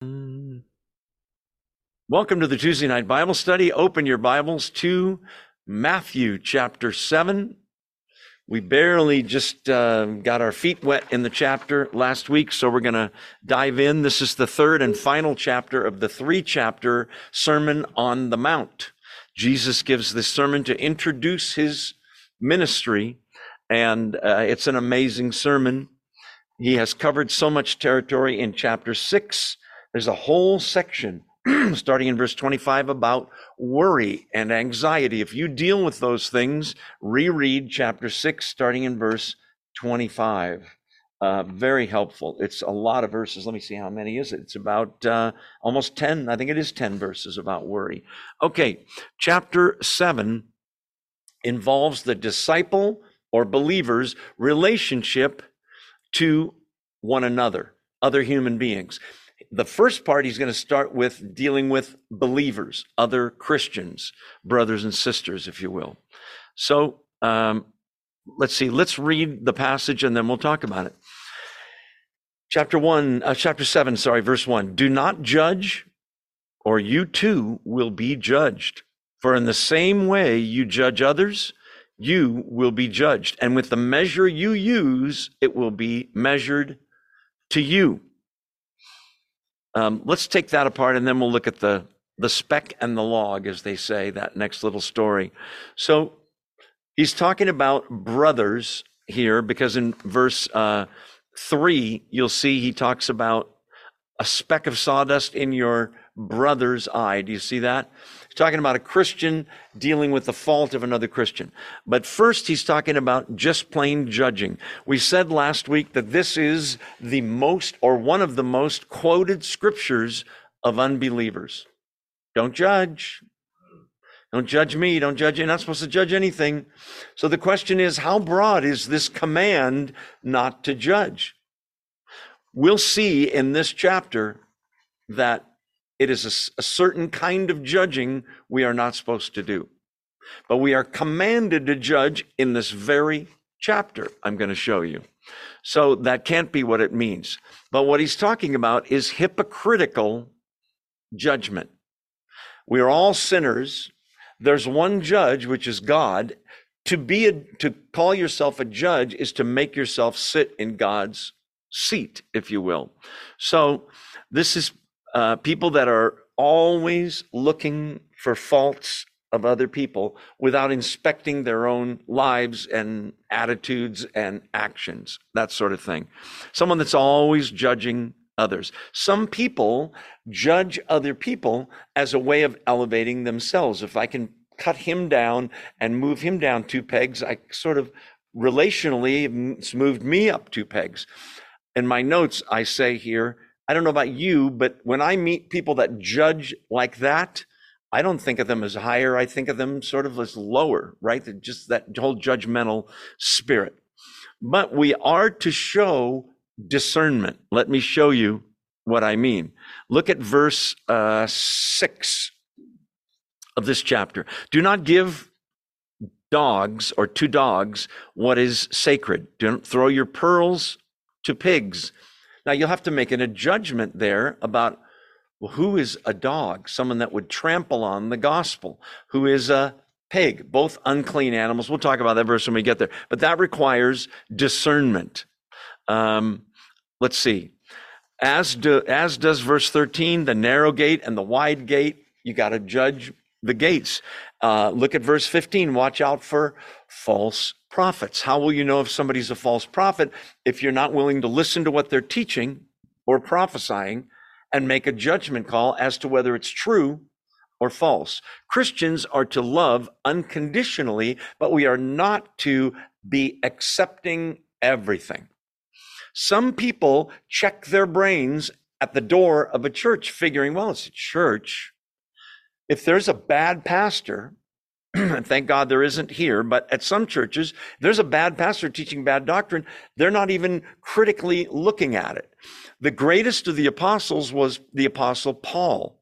Welcome to the Tuesday night Bible study. Open your Bibles to Matthew chapter 7. We barely just uh, got our feet wet in the chapter last week, so we're going to dive in. This is the third and final chapter of the three chapter Sermon on the Mount. Jesus gives this sermon to introduce his ministry, and uh, it's an amazing sermon. He has covered so much territory in chapter 6. There's a whole section starting in verse 25 about worry and anxiety. If you deal with those things, reread chapter 6, starting in verse 25. Uh, very helpful. It's a lot of verses. Let me see how many is it. It's about uh, almost 10. I think it is 10 verses about worry. Okay, chapter 7 involves the disciple or believer's relationship to one another, other human beings the first part, he's going to start with dealing with believers, other Christians, brothers and sisters, if you will. So um, let's see, let's read the passage and then we'll talk about it. Chapter 1, uh, chapter 7, sorry, verse 1. Do not judge, or you too will be judged. For in the same way you judge others, you will be judged. And with the measure you use, it will be measured to you. Um, let's take that apart and then we'll look at the, the speck and the log, as they say, that next little story. So he's talking about brothers here because in verse uh, three, you'll see he talks about a speck of sawdust in your brother's eye. Do you see that? Talking about a Christian dealing with the fault of another Christian. But first, he's talking about just plain judging. We said last week that this is the most or one of the most quoted scriptures of unbelievers. Don't judge. Don't judge me. Don't judge. You're not supposed to judge anything. So the question is, how broad is this command not to judge? We'll see in this chapter that it is a, a certain kind of judging we are not supposed to do. But we are commanded to judge in this very chapter I'm going to show you. So that can't be what it means. But what he's talking about is hypocritical judgment. We are all sinners. There's one judge, which is God. To be a, to call yourself a judge is to make yourself sit in God's seat, if you will. So this is uh, people that are always looking for faults of other people without inspecting their own lives and attitudes and actions, that sort of thing. Someone that's always judging others. Some people judge other people as a way of elevating themselves. If I can cut him down and move him down two pegs, I sort of relationally, it's moved me up two pegs. In my notes, I say here, I don't know about you, but when I meet people that judge like that, I don't think of them as higher. I think of them sort of as lower, right? Just that whole judgmental spirit. But we are to show discernment. Let me show you what I mean. Look at verse uh, six of this chapter. Do not give dogs or to dogs what is sacred. Don't throw your pearls to pigs now you'll have to make a judgment there about well, who is a dog, someone that would trample on the gospel, who is a pig, both unclean animals. We'll talk about that verse when we get there, but that requires discernment. Um, let's see. As, do, as does verse 13, the narrow gate and the wide gate, you got to judge the gates. Uh, look at verse 15. Watch out for false prophets. How will you know if somebody's a false prophet if you're not willing to listen to what they're teaching or prophesying and make a judgment call as to whether it's true or false? Christians are to love unconditionally, but we are not to be accepting everything. Some people check their brains at the door of a church, figuring, well, it's a church. If there's a bad pastor, thank God there isn't here, but at some churches, there's a bad pastor teaching bad doctrine. They're not even critically looking at it. The greatest of the apostles was the apostle Paul.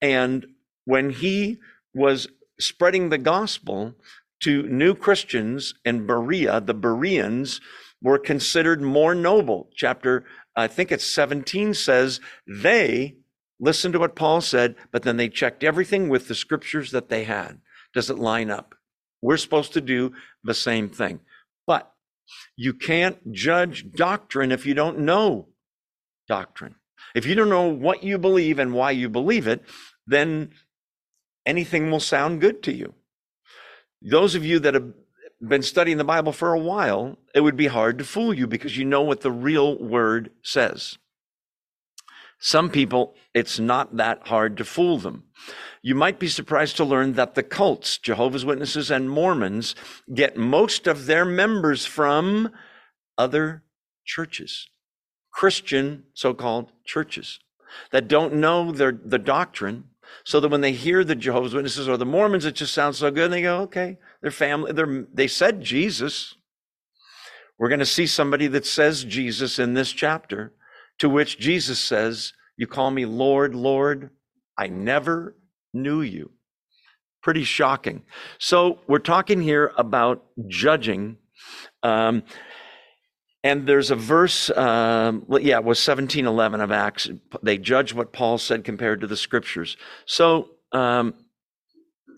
And when he was spreading the gospel to new Christians in Berea, the Bereans were considered more noble. Chapter I think it's 17 says they listened to what Paul said, but then they checked everything with the scriptures that they had. Does it line up? We're supposed to do the same thing. But you can't judge doctrine if you don't know doctrine. If you don't know what you believe and why you believe it, then anything will sound good to you. Those of you that have been studying the Bible for a while, it would be hard to fool you because you know what the real word says. Some people, it's not that hard to fool them. You might be surprised to learn that the cults, Jehovah's Witnesses and Mormons, get most of their members from other churches, Christian so called churches that don't know their, the doctrine. So that when they hear the Jehovah's Witnesses or the Mormons, it just sounds so good. And they go, okay, their family, they're, they said Jesus. We're going to see somebody that says Jesus in this chapter, to which Jesus says, You call me Lord, Lord. I never knew you. Pretty shocking. So we're talking here about judging. Um, and there's a verse, um, yeah, it was 1711 of Acts. They judge what Paul said compared to the scriptures. So um,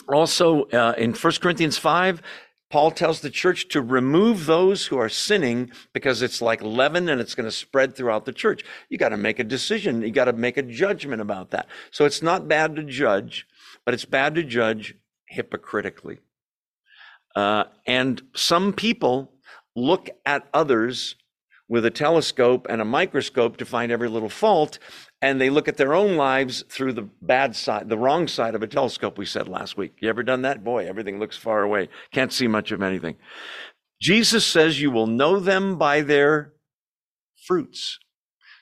also uh, in 1 Corinthians 5, Paul tells the church to remove those who are sinning because it's like leaven and it's going to spread throughout the church. You got to make a decision. You got to make a judgment about that. So it's not bad to judge, but it's bad to judge hypocritically. Uh, and some people look at others with a telescope and a microscope to find every little fault and they look at their own lives through the bad side, the wrong side of a telescope, we said last week. You ever done that? Boy, everything looks far away. Can't see much of anything. Jesus says you will know them by their fruits.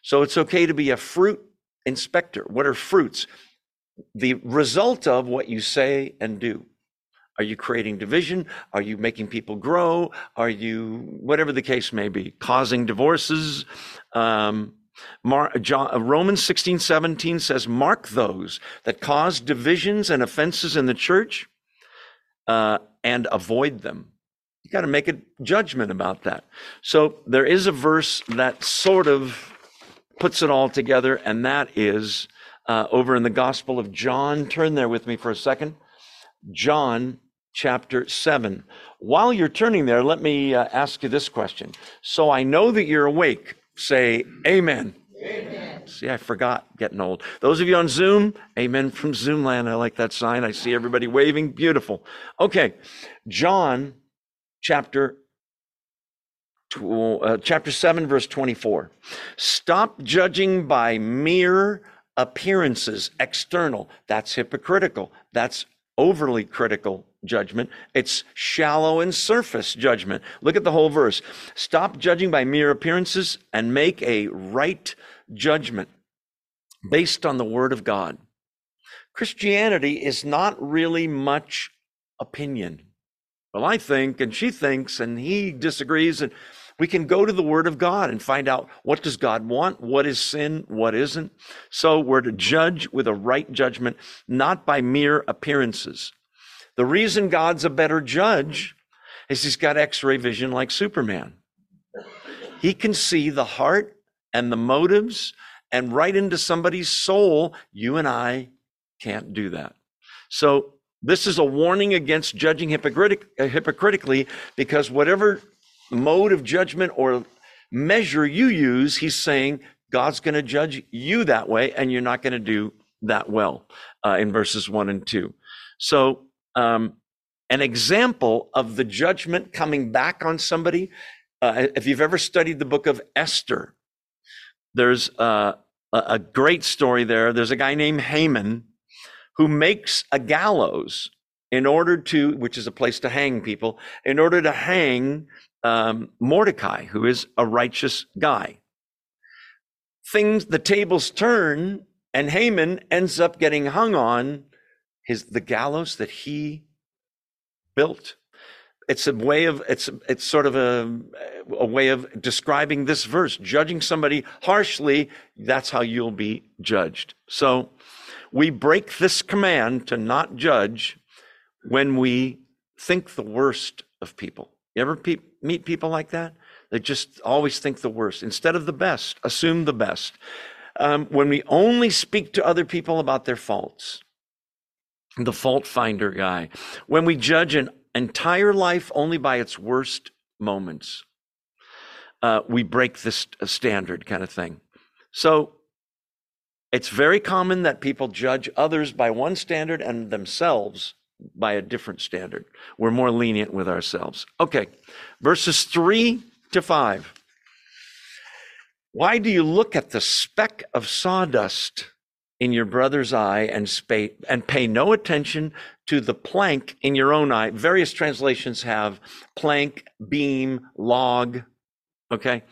So it's okay to be a fruit inspector. What are fruits? The result of what you say and do. Are you creating division? Are you making people grow? Are you, whatever the case may be, causing divorces? Um, Mar- John, uh, Romans 16, 17 says, Mark those that cause divisions and offenses in the church uh, and avoid them. You got to make a judgment about that. So there is a verse that sort of puts it all together, and that is uh, over in the Gospel of John. Turn there with me for a second. John chapter 7. While you're turning there, let me uh, ask you this question. So I know that you're awake. Say amen. Amen. See, I forgot getting old. Those of you on Zoom, amen from Zoomland. I like that sign. I see everybody waving. Beautiful. Okay. John chapter uh, chapter 7 verse 24. Stop judging by mere appearances, external. That's hypocritical. That's overly critical judgment. It's shallow and surface judgment. Look at the whole verse. Stop judging by mere appearances and make a right judgment based on the word of God. Christianity is not really much opinion. Well, I think, and she thinks, and he disagrees, and we can go to the word of God and find out what does God want, what is sin, what isn't. So we're to judge with a right judgment, not by mere appearances. The reason God's a better judge is he's got x ray vision like Superman. He can see the heart and the motives and right into somebody's soul. You and I can't do that. So, this is a warning against judging hypocritic, uh, hypocritically because whatever mode of judgment or measure you use, he's saying God's going to judge you that way and you're not going to do that well uh, in verses one and two. So, um, an example of the judgment coming back on somebody. Uh, if you've ever studied the book of Esther, there's uh, a great story there. There's a guy named Haman who makes a gallows in order to, which is a place to hang people, in order to hang um, Mordecai, who is a righteous guy. Things, the tables turn, and Haman ends up getting hung on his the gallows that he built. It's a way of it's it's sort of a a way of describing this verse. Judging somebody harshly, that's how you'll be judged. So we break this command to not judge when we think the worst of people. You ever pe- meet people like that? They just always think the worst instead of the best, assume the best. Um, when we only speak to other people about their faults, the fault finder guy, when we judge an entire life only by its worst moments, uh, we break this standard kind of thing. So it's very common that people judge others by one standard and themselves by a different standard. We're more lenient with ourselves. Okay, verses three to five. Why do you look at the speck of sawdust in your brother's eye and, and pay no attention to the plank in your own eye? Various translations have plank, beam, log. Okay.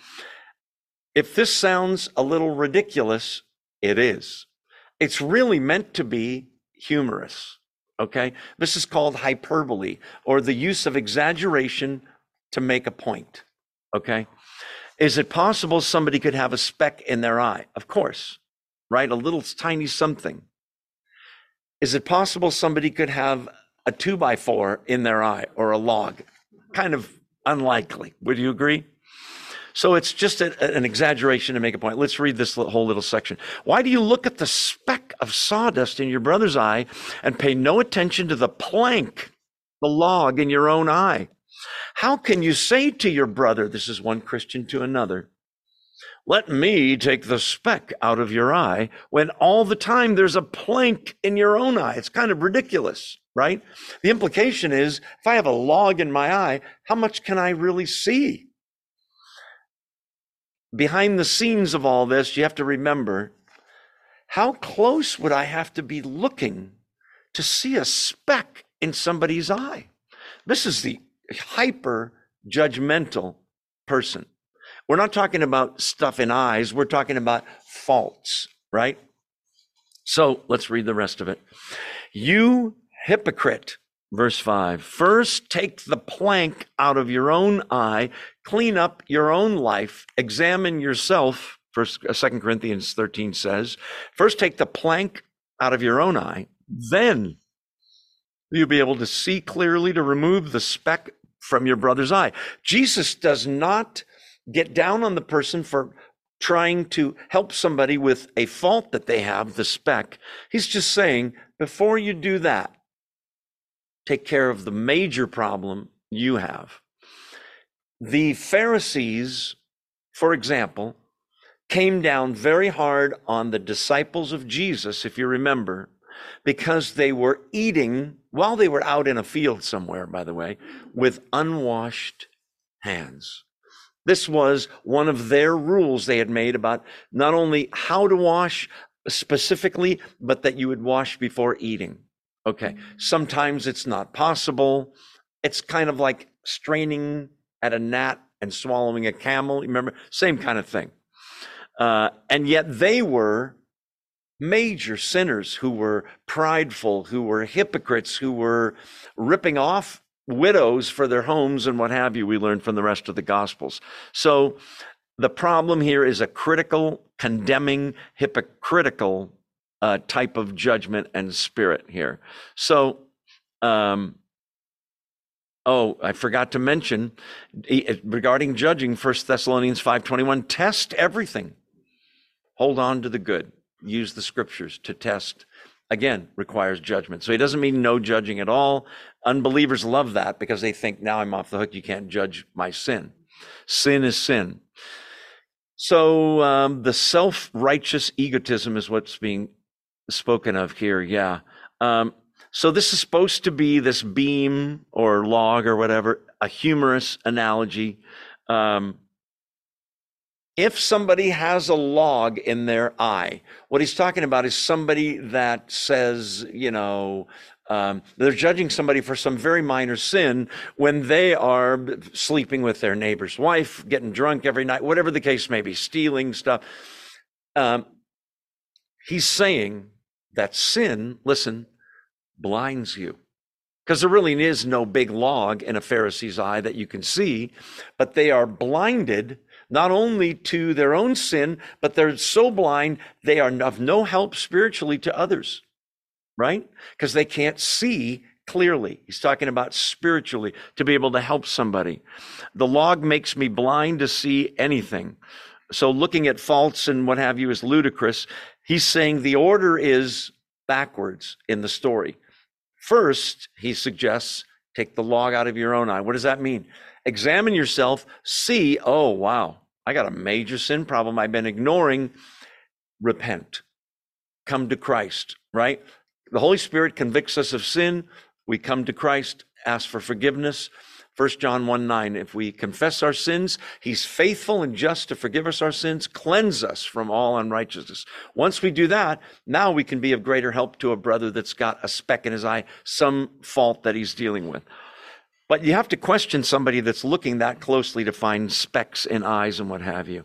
If this sounds a little ridiculous, it is. It's really meant to be humorous. Okay. This is called hyperbole or the use of exaggeration to make a point. Okay. Is it possible somebody could have a speck in their eye? Of course, right? A little tiny something. Is it possible somebody could have a two by four in their eye or a log? Kind of unlikely. Would you agree? So it's just a, an exaggeration to make a point. Let's read this whole little section. Why do you look at the speck of sawdust in your brother's eye and pay no attention to the plank, the log in your own eye? How can you say to your brother, this is one Christian to another, let me take the speck out of your eye when all the time there's a plank in your own eye? It's kind of ridiculous, right? The implication is if I have a log in my eye, how much can I really see? behind the scenes of all this, you have to remember how close would I have to be looking to see a speck in somebody's eye? This is the hyper judgmental person. We're not talking about stuff in eyes, we're talking about faults, right? So let's read the rest of it. You hypocrite. Verse 5 First, take the plank out of your own eye, clean up your own life, examine yourself. First, uh, Second Corinthians 13 says, First, take the plank out of your own eye, then you'll be able to see clearly to remove the speck from your brother's eye. Jesus does not get down on the person for trying to help somebody with a fault that they have, the speck. He's just saying, before you do that, take care of the major problem you have. The Pharisees, for example, came down very hard on the disciples of Jesus, if you remember, because they were eating while they were out in a field somewhere, by the way, with unwashed hands. This was one of their rules they had made about not only how to wash specifically, but that you would wash before eating. Okay. Sometimes it's not possible. It's kind of like straining at a gnat and swallowing a camel. Remember, same kind of thing. Uh, and yet they were major sinners who were prideful, who were hypocrites, who were ripping off widows for their homes and what have you. We learned from the rest of the Gospels. So the problem here is a critical, condemning, hypocritical uh, type of judgment and spirit here. So, um, oh, I forgot to mention regarding judging. First Thessalonians five twenty one. Test everything. Hold on to the good. Use the scriptures to test. Again, requires judgment. So he doesn't mean no judging at all. Unbelievers love that because they think now I'm off the hook. You can't judge my sin. Sin is sin. So um, the self righteous egotism is what's being spoken of here. Yeah. Um, so this is supposed to be this beam or log or whatever, a humorous analogy. Um, if somebody has a log in their eye, what he's talking about is somebody that says, you know, um, they're judging somebody for some very minor sin when they are sleeping with their neighbor's wife, getting drunk every night, whatever the case may be, stealing stuff. Um, he's saying that sin, listen, blinds you. Because there really is no big log in a Pharisee's eye that you can see, but they are blinded not only to their own sin, but they're so blind they are of no help spiritually to others, right? Because they can't see clearly. He's talking about spiritually to be able to help somebody. The log makes me blind to see anything. So looking at faults and what have you is ludicrous. He's saying the order is backwards in the story. First, he suggests take the log out of your own eye. What does that mean? Examine yourself, see, oh, wow, I got a major sin problem I've been ignoring. Repent, come to Christ, right? The Holy Spirit convicts us of sin. We come to Christ, ask for forgiveness. 1 John 1 9, if we confess our sins, he's faithful and just to forgive us our sins, cleanse us from all unrighteousness. Once we do that, now we can be of greater help to a brother that's got a speck in his eye, some fault that he's dealing with. But you have to question somebody that's looking that closely to find specks in eyes and what have you.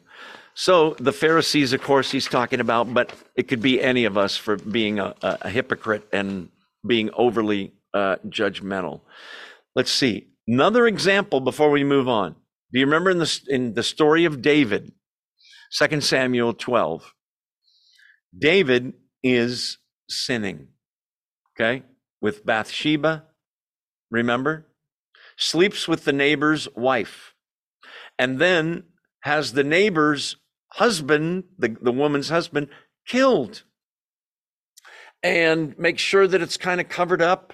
So the Pharisees, of course, he's talking about, but it could be any of us for being a, a hypocrite and being overly uh, judgmental. Let's see. Another example before we move on. Do you remember in the, in the story of David, 2 Samuel 12? David is sinning, okay, with Bathsheba, remember? Sleeps with the neighbor's wife, and then has the neighbor's husband, the, the woman's husband, killed. And make sure that it's kind of covered up,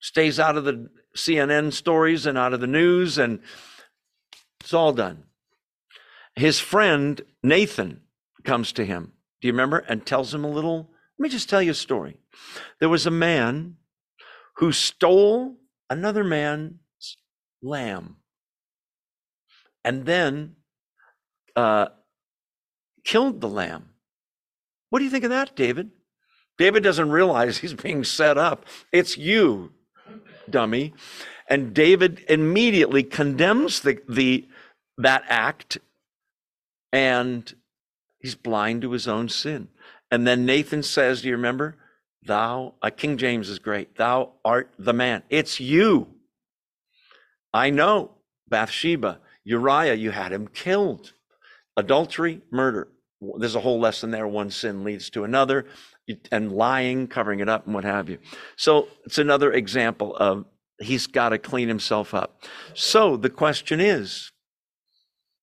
stays out of the CNN stories and out of the news, and it's all done. His friend Nathan comes to him. Do you remember? And tells him a little. Let me just tell you a story. There was a man who stole another man's lamb and then uh, killed the lamb. What do you think of that, David? David doesn't realize he's being set up. It's you, dummy. And David immediately condemns the, the that act and he's blind to his own sin. And then Nathan says, Do you remember? Thou, uh, King James is great. Thou art the man. It's you. I know, Bathsheba, Uriah, you had him killed. Adultery, murder. There's a whole lesson there. One sin leads to another, and lying, covering it up, and what have you. So it's another example of he's got to clean himself up. So the question is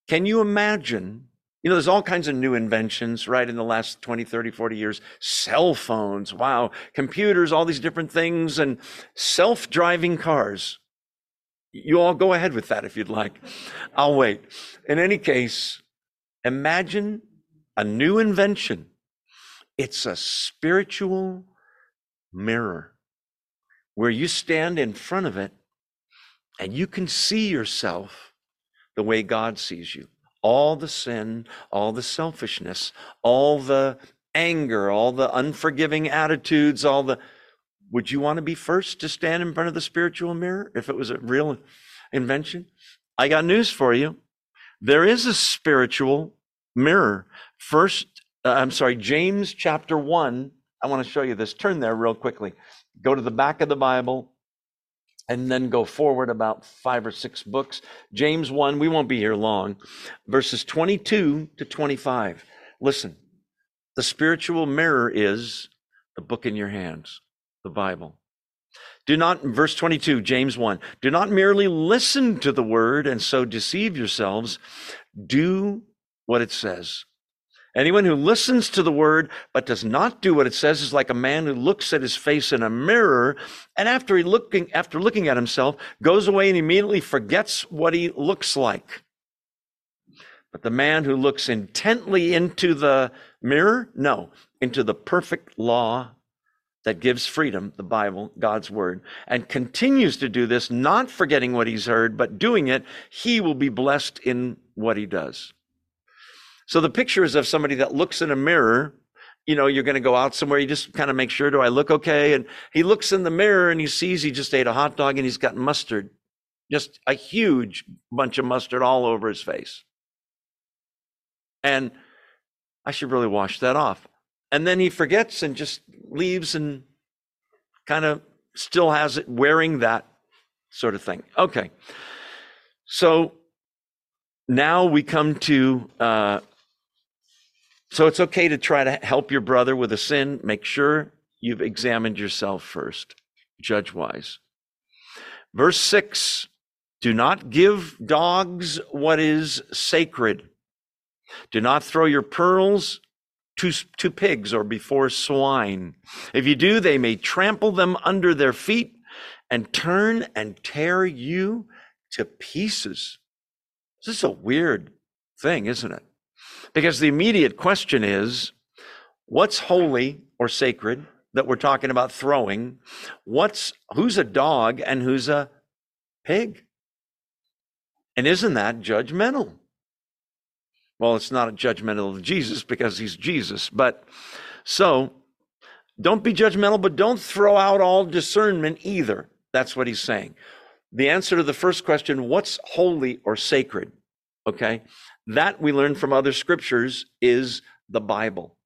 can you imagine? You know, there's all kinds of new inventions, right, in the last 20, 30, 40 years. Cell phones, wow, computers, all these different things, and self driving cars. You all go ahead with that if you'd like. I'll wait. In any case, imagine a new invention. It's a spiritual mirror where you stand in front of it and you can see yourself the way God sees you. All the sin, all the selfishness, all the anger, all the unforgiving attitudes, all the would you want to be first to stand in front of the spiritual mirror if it was a real invention? I got news for you. There is a spiritual mirror. First, uh, I'm sorry, James chapter 1. I want to show you this. Turn there real quickly. Go to the back of the Bible and then go forward about five or six books. James 1, we won't be here long, verses 22 to 25. Listen, the spiritual mirror is the book in your hands the Bible. Do not, verse 22, James 1, do not merely listen to the word and so deceive yourselves. Do what it says. Anyone who listens to the word but does not do what it says is like a man who looks at his face in a mirror and after he looking after looking at himself goes away and immediately forgets what he looks like. But the man who looks intently into the mirror, no, into the perfect law that gives freedom, the Bible, God's word, and continues to do this, not forgetting what he's heard, but doing it, he will be blessed in what he does. So the picture is of somebody that looks in a mirror. You know, you're going to go out somewhere, you just kind of make sure, do I look okay? And he looks in the mirror and he sees he just ate a hot dog and he's got mustard, just a huge bunch of mustard all over his face. And I should really wash that off. And then he forgets and just leaves and kind of still has it wearing that sort of thing. Okay. So now we come to, uh, so it's okay to try to help your brother with a sin. Make sure you've examined yourself first. judge wise. Verse 6 Do not give dogs what is sacred. Do not throw your pearls to, to pigs or before swine. If you do, they may trample them under their feet and turn and tear you to pieces. This is a weird thing, isn't it? Because the immediate question is what's holy or sacred that we're talking about throwing? What's who's a dog and who's a pig? And isn't that judgmental? Well, it's not judgmental of Jesus because he's Jesus. But so don't be judgmental, but don't throw out all discernment either. That's what he's saying. The answer to the first question, what's holy or sacred? Okay. That we learn from other scriptures is the Bible,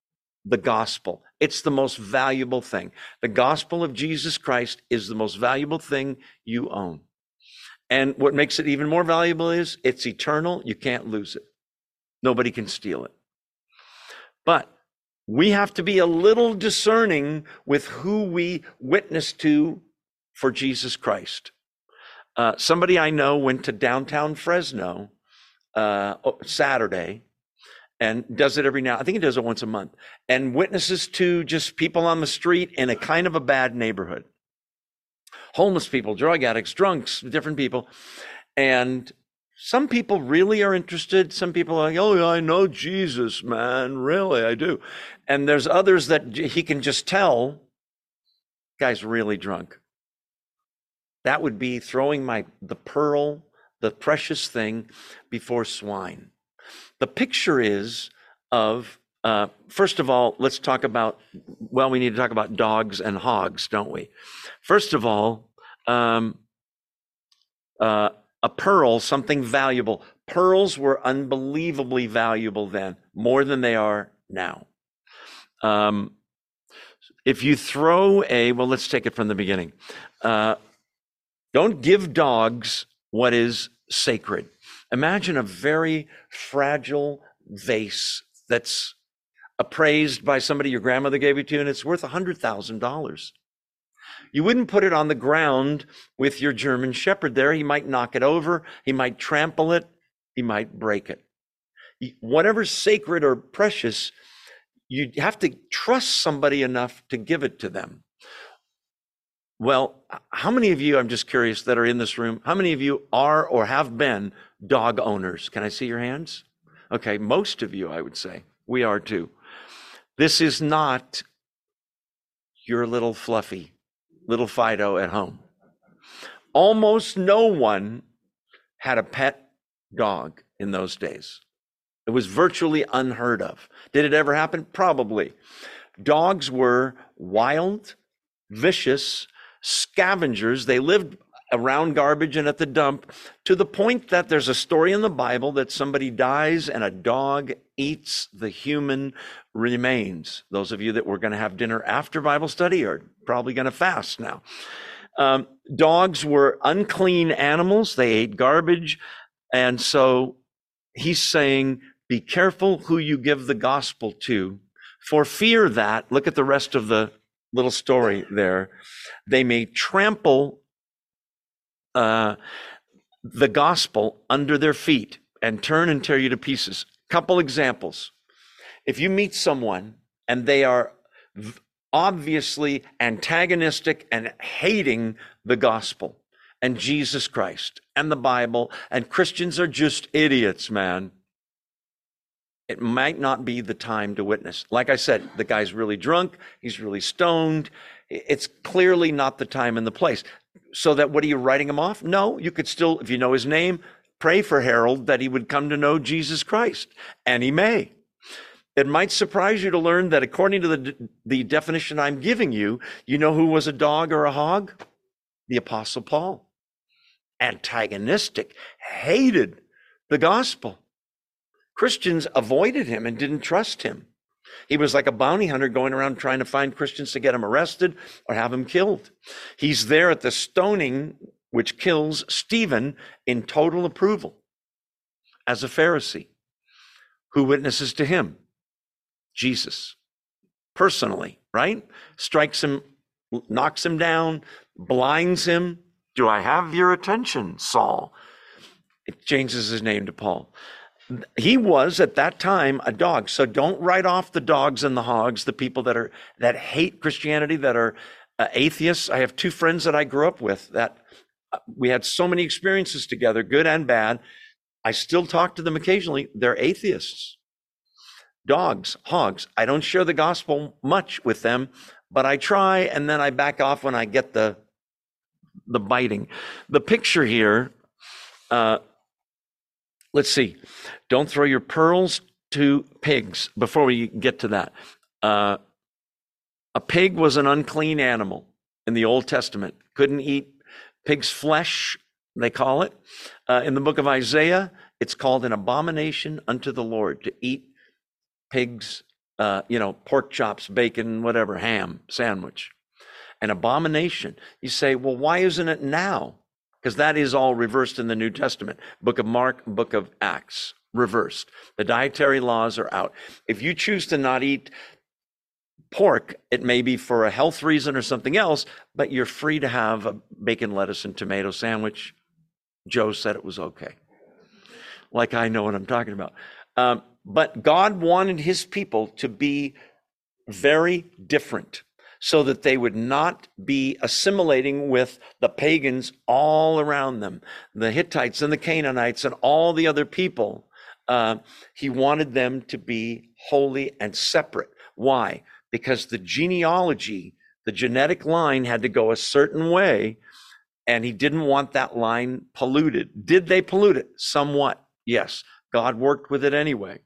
the gospel. It's the most valuable thing. The gospel of Jesus Christ is the most valuable thing you own. And what makes it even more valuable is it's eternal. You can't lose it. Nobody can steal it. But we have to be a little discerning with who we witness to for Jesus Christ. Uh, somebody I know went to downtown Fresno uh, Saturday and does it every now. I think he does it once a month and witnesses to just people on the street in a kind of a bad neighborhood, homeless people, drug addicts, drunks, different people, and some people really are interested. Some people are like, oh, I know Jesus, man. Really, I do. And there's others that he can just tell, guy's really drunk. That would be throwing my the pearl, the precious thing, before swine. The picture is of uh, first of all, let's talk about. Well, we need to talk about dogs and hogs, don't we? First of all, um, uh, a pearl, something valuable. Pearls were unbelievably valuable then, more than they are now. Um, if you throw a, well, let's take it from the beginning. Uh, don't give dogs what is sacred. Imagine a very fragile vase that's appraised by somebody your grandmother gave you to, and it's worth a $100,000. You wouldn't put it on the ground with your German Shepherd there. He might knock it over, he might trample it, he might break it. Whatever's sacred or precious, you have to trust somebody enough to give it to them. Well, how many of you, I'm just curious, that are in this room, how many of you are or have been dog owners? Can I see your hands? Okay, most of you, I would say. We are too. This is not your little fluffy little Fido at home. Almost no one had a pet dog in those days. It was virtually unheard of. Did it ever happen? Probably. Dogs were wild, vicious scavengers. They lived around garbage and at the dump to the point that there's a story in the Bible that somebody dies and a dog eats the human remains. Those of you that were going to have dinner after Bible study are probably going to fast now. Um, dogs were unclean animals, they ate garbage. And so he's saying, be careful who you give the gospel to, for fear that, look at the rest of the little story there, they may trample uh, the gospel under their feet and turn and tear you to pieces. Couple examples. If you meet someone and they are obviously antagonistic and hating the gospel and Jesus Christ and the Bible, and Christians are just idiots, man. It might not be the time to witness. Like I said, the guy's really drunk, he's really stoned. It's clearly not the time and the place. So that what are you writing him off? No, you could still, if you know his name, pray for Harold that he would come to know Jesus Christ, and he may. It might surprise you to learn that according to the, the definition I'm giving you, you know who was a dog or a hog? The Apostle Paul. Antagonistic, hated the gospel. Christians avoided him and didn't trust him. He was like a bounty hunter going around trying to find Christians to get him arrested or have him killed. He's there at the stoning, which kills Stephen in total approval as a Pharisee. Who witnesses to him? Jesus personally, right? Strikes him knocks him down, blinds him. Do I have your attention, Saul? It changes his name to Paul. He was at that time a dog. So don't write off the dogs and the hogs, the people that are that hate Christianity, that are uh, atheists. I have two friends that I grew up with that uh, we had so many experiences together, good and bad. I still talk to them occasionally. They're atheists. Dogs, hogs. I don't share the gospel much with them, but I try and then I back off when I get the the biting. The picture here, uh, let's see. Don't throw your pearls to pigs. Before we get to that, uh, a pig was an unclean animal in the Old Testament. Couldn't eat pig's flesh, they call it. Uh, in the book of Isaiah, it's called an abomination unto the Lord to eat pigs, uh, you know, pork chops, bacon, whatever, ham, sandwich. An abomination. You say, well, why isn't it now? Because that is all reversed in the New Testament. Book of Mark, book of Acts, reversed. The dietary laws are out. If you choose to not eat pork, it may be for a health reason or something else, but you're free to have a bacon, lettuce, and tomato sandwich. Joe said it was okay. Like I know what I'm talking about. Um, but God wanted his people to be very different so that they would not be assimilating with the pagans all around them, the Hittites and the Canaanites and all the other people. Uh, he wanted them to be holy and separate. Why? because the genealogy, the genetic line had to go a certain way, and he didn't want that line polluted. Did they pollute it? Somewhat, yes. God worked with it anyway.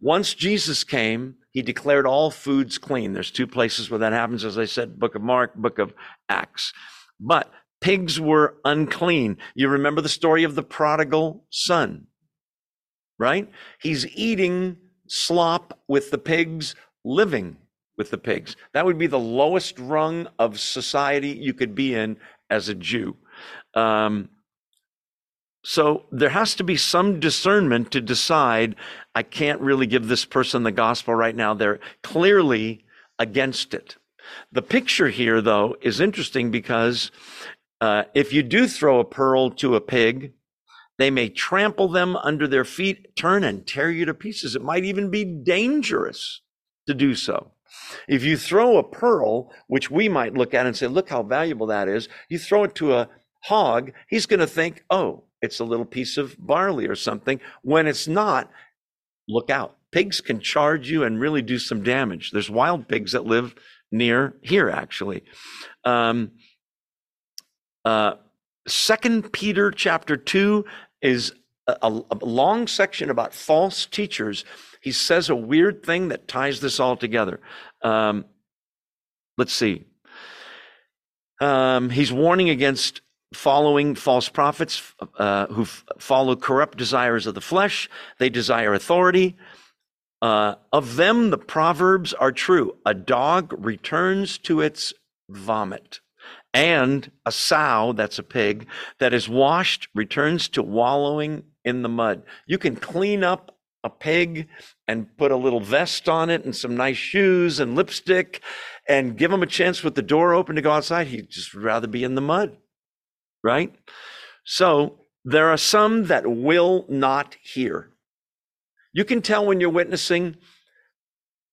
Once Jesus came, he declared all foods clean. There's two places where that happens, as I said, book of Mark, book of Acts. But pigs were unclean. You remember the story of the prodigal son, right? He's eating slop with the pigs living with the pigs. That would be the lowest rung of society you could be in as a Jew. Um, so there has to be some discernment to decide I can't really give this person the gospel right now. They're clearly against it. The picture here, though, is interesting because uh, if you do throw a pearl to a pig, they may trample them under their feet, turn and tear you to pieces. It might even be dangerous to do so. If you throw a pearl, which we might look at and say, look how valuable that is, you throw it to a hog, he's going to think, oh, it's a little piece of barley or something. When it's not, look out. Pigs can charge you and really do some damage. There's wild pigs that live near here, actually. Um, uh, Second Peter chapter two is a, a, long section about false teachers he says a weird thing that ties this all together. Um, let's see. Um, he's warning against following false prophets uh, who follow corrupt desires of the flesh. They desire authority. Uh, of them, the proverbs are true. A dog returns to its vomit, and a sow, that's a pig, that is washed returns to wallowing in the mud. You can clean up a pig and put a little vest on it and some nice shoes and lipstick and give him a chance with the door open to go outside. He'd just rather be in the mud, right? So there are some that will not hear. You can tell when you're witnessing,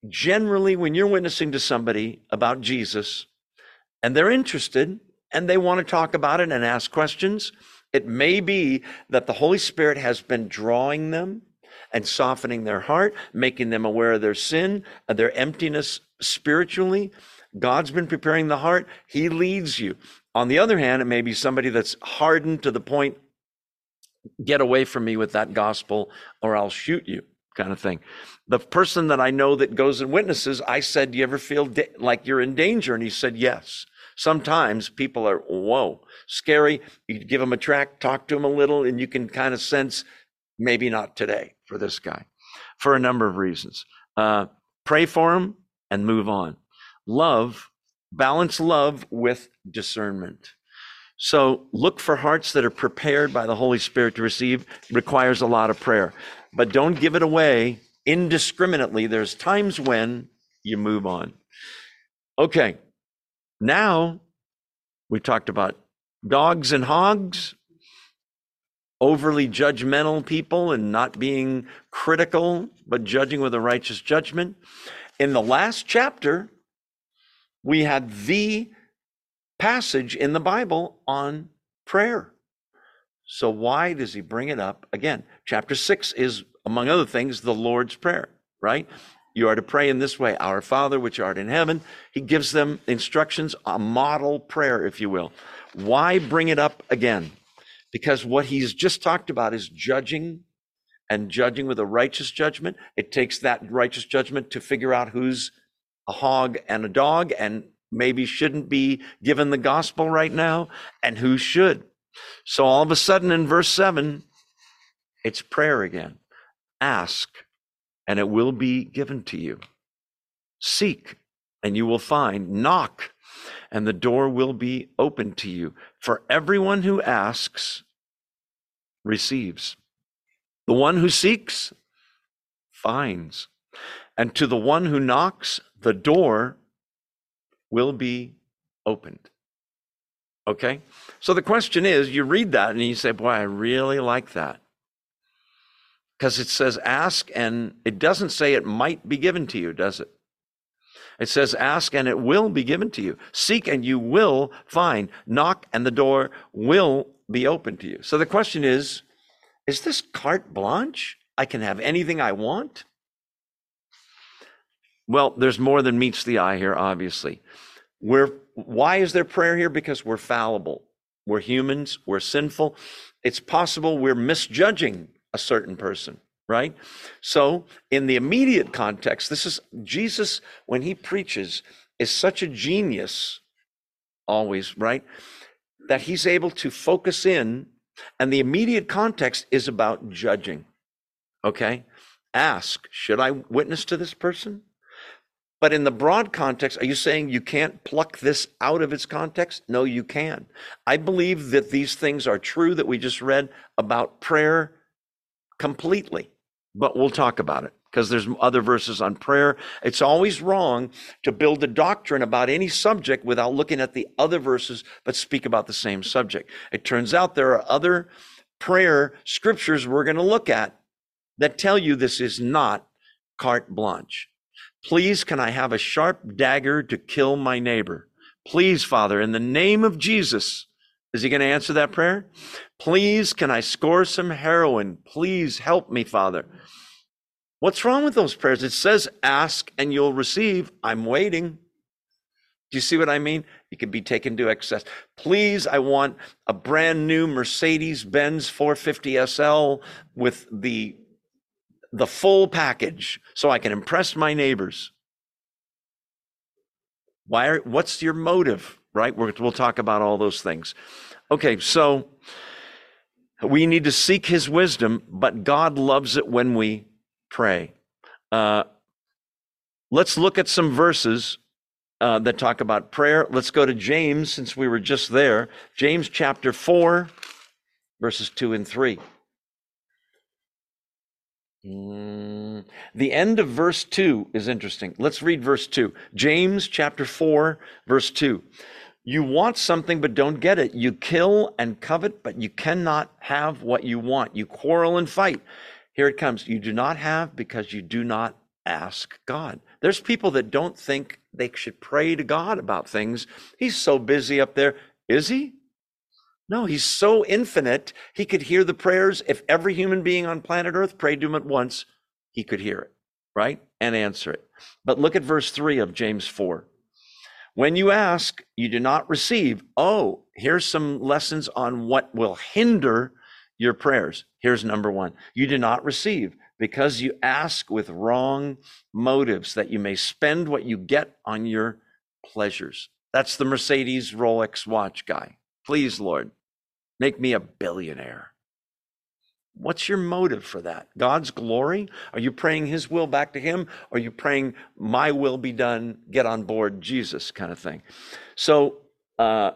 generally, when you're witnessing to somebody about Jesus and they're interested and they want to talk about it and ask questions, it may be that the Holy Spirit has been drawing them and softening their heart, making them aware of their sin, of their emptiness spiritually. God's been preparing the heart. He leads you. On the other hand, it may be somebody that's hardened to the point, get away from me with that gospel or I'll shoot you kind of thing. The person that I know that goes and witnesses, I said, Do you ever feel da- like you're in danger? And he said, Yes. Sometimes people are, whoa, scary. You give them a track, talk to them a little, and you can kind of sense maybe not today for this guy for a number of reasons. Uh, pray for him and move on. Love, balance love with discernment. So look for hearts that are prepared by the Holy Spirit to receive requires a lot of prayer. But don't give it away indiscriminately. There's times when you move on. Okay. Now, we talked about dogs and hogs, overly judgmental people and not being critical, but judging with a righteous judgment. In the last chapter, we had the passage in the Bible on prayer. So, why does he bring it up again? Chapter six is, among other things, the Lord's Prayer, right? You are to pray in this way Our Father, which art in heaven. He gives them instructions, a model prayer, if you will. Why bring it up again? Because what he's just talked about is judging and judging with a righteous judgment. It takes that righteous judgment to figure out who's a hog and a dog and maybe shouldn't be given the gospel right now and who should. So all of a sudden in verse 7, it's prayer again. Ask and it will be given to you. Seek, and you will find. Knock, and the door will be open to you. For everyone who asks receives. The one who seeks finds. And to the one who knocks, the door will be opened. Okay? So the question is you read that and you say, Boy, I really like that because it says ask and it doesn't say it might be given to you, does it? It says ask and it will be given to you. Seek and you will find. Knock and the door will be open to you. So the question is is this carte blanche? I can have anything I want? Well, there's more than meets the eye here, obviously. We're, why is there prayer here? Because we're fallible. We're humans. We're sinful. It's possible we're misjudging a certain person, right? So, in the immediate context, this is Jesus, when he preaches, is such a genius, always, right? That he's able to focus in, and the immediate context is about judging, okay? Ask, should I witness to this person? But in the broad context, are you saying you can't pluck this out of its context? No, you can. I believe that these things are true that we just read about prayer completely, but we'll talk about it because there's other verses on prayer. It's always wrong to build a doctrine about any subject without looking at the other verses, but speak about the same subject. It turns out there are other prayer scriptures we're going to look at that tell you this is not carte blanche. Please, can I have a sharp dagger to kill my neighbor? Please, Father, in the name of Jesus, is he going to answer that prayer? Please, can I score some heroin? Please help me, Father. What's wrong with those prayers? It says, ask and you'll receive. I'm waiting. Do you see what I mean? You can be taken to excess. Please, I want a brand new Mercedes Benz 450 SL with the, the full package so I can impress my neighbors. Why are, what's your motive? right? we will talk about all those things. Okay, so we need to seek his wisdom, but God loves it when we pray. Uh, let's look at some verses uh, that talk about prayer. Let's go to James, since we were just there. James chapter 4, verses 2 and 3. Mm, the end of verse 2 is interesting. Let's read verse 2. James chapter 4, verse 2. You want something but don't get it. You kill and covet, but you cannot have what you want. You quarrel and fight. Here it comes. You do not have because you do not ask God. There's people that don't think they should pray to God about things. He's so busy up there. Is he? No, he's so infinite. He could hear the prayers. If every human being on planet Earth prayed to him at once, he could hear it, right? And answer it. But look at verse 3 of James 4. When you ask, you do not receive. Oh, here's some lessons on what will hinder your prayers. Here's number one you do not receive because you ask with wrong motives that you may spend what you get on your pleasures. That's the Mercedes Rolex watch guy. Please, Lord, make me a billionaire. What's your motive for that? God's glory? Are you praying His will back to Him? Are you praying, My will be done, get on board, Jesus kind of thing? So, uh,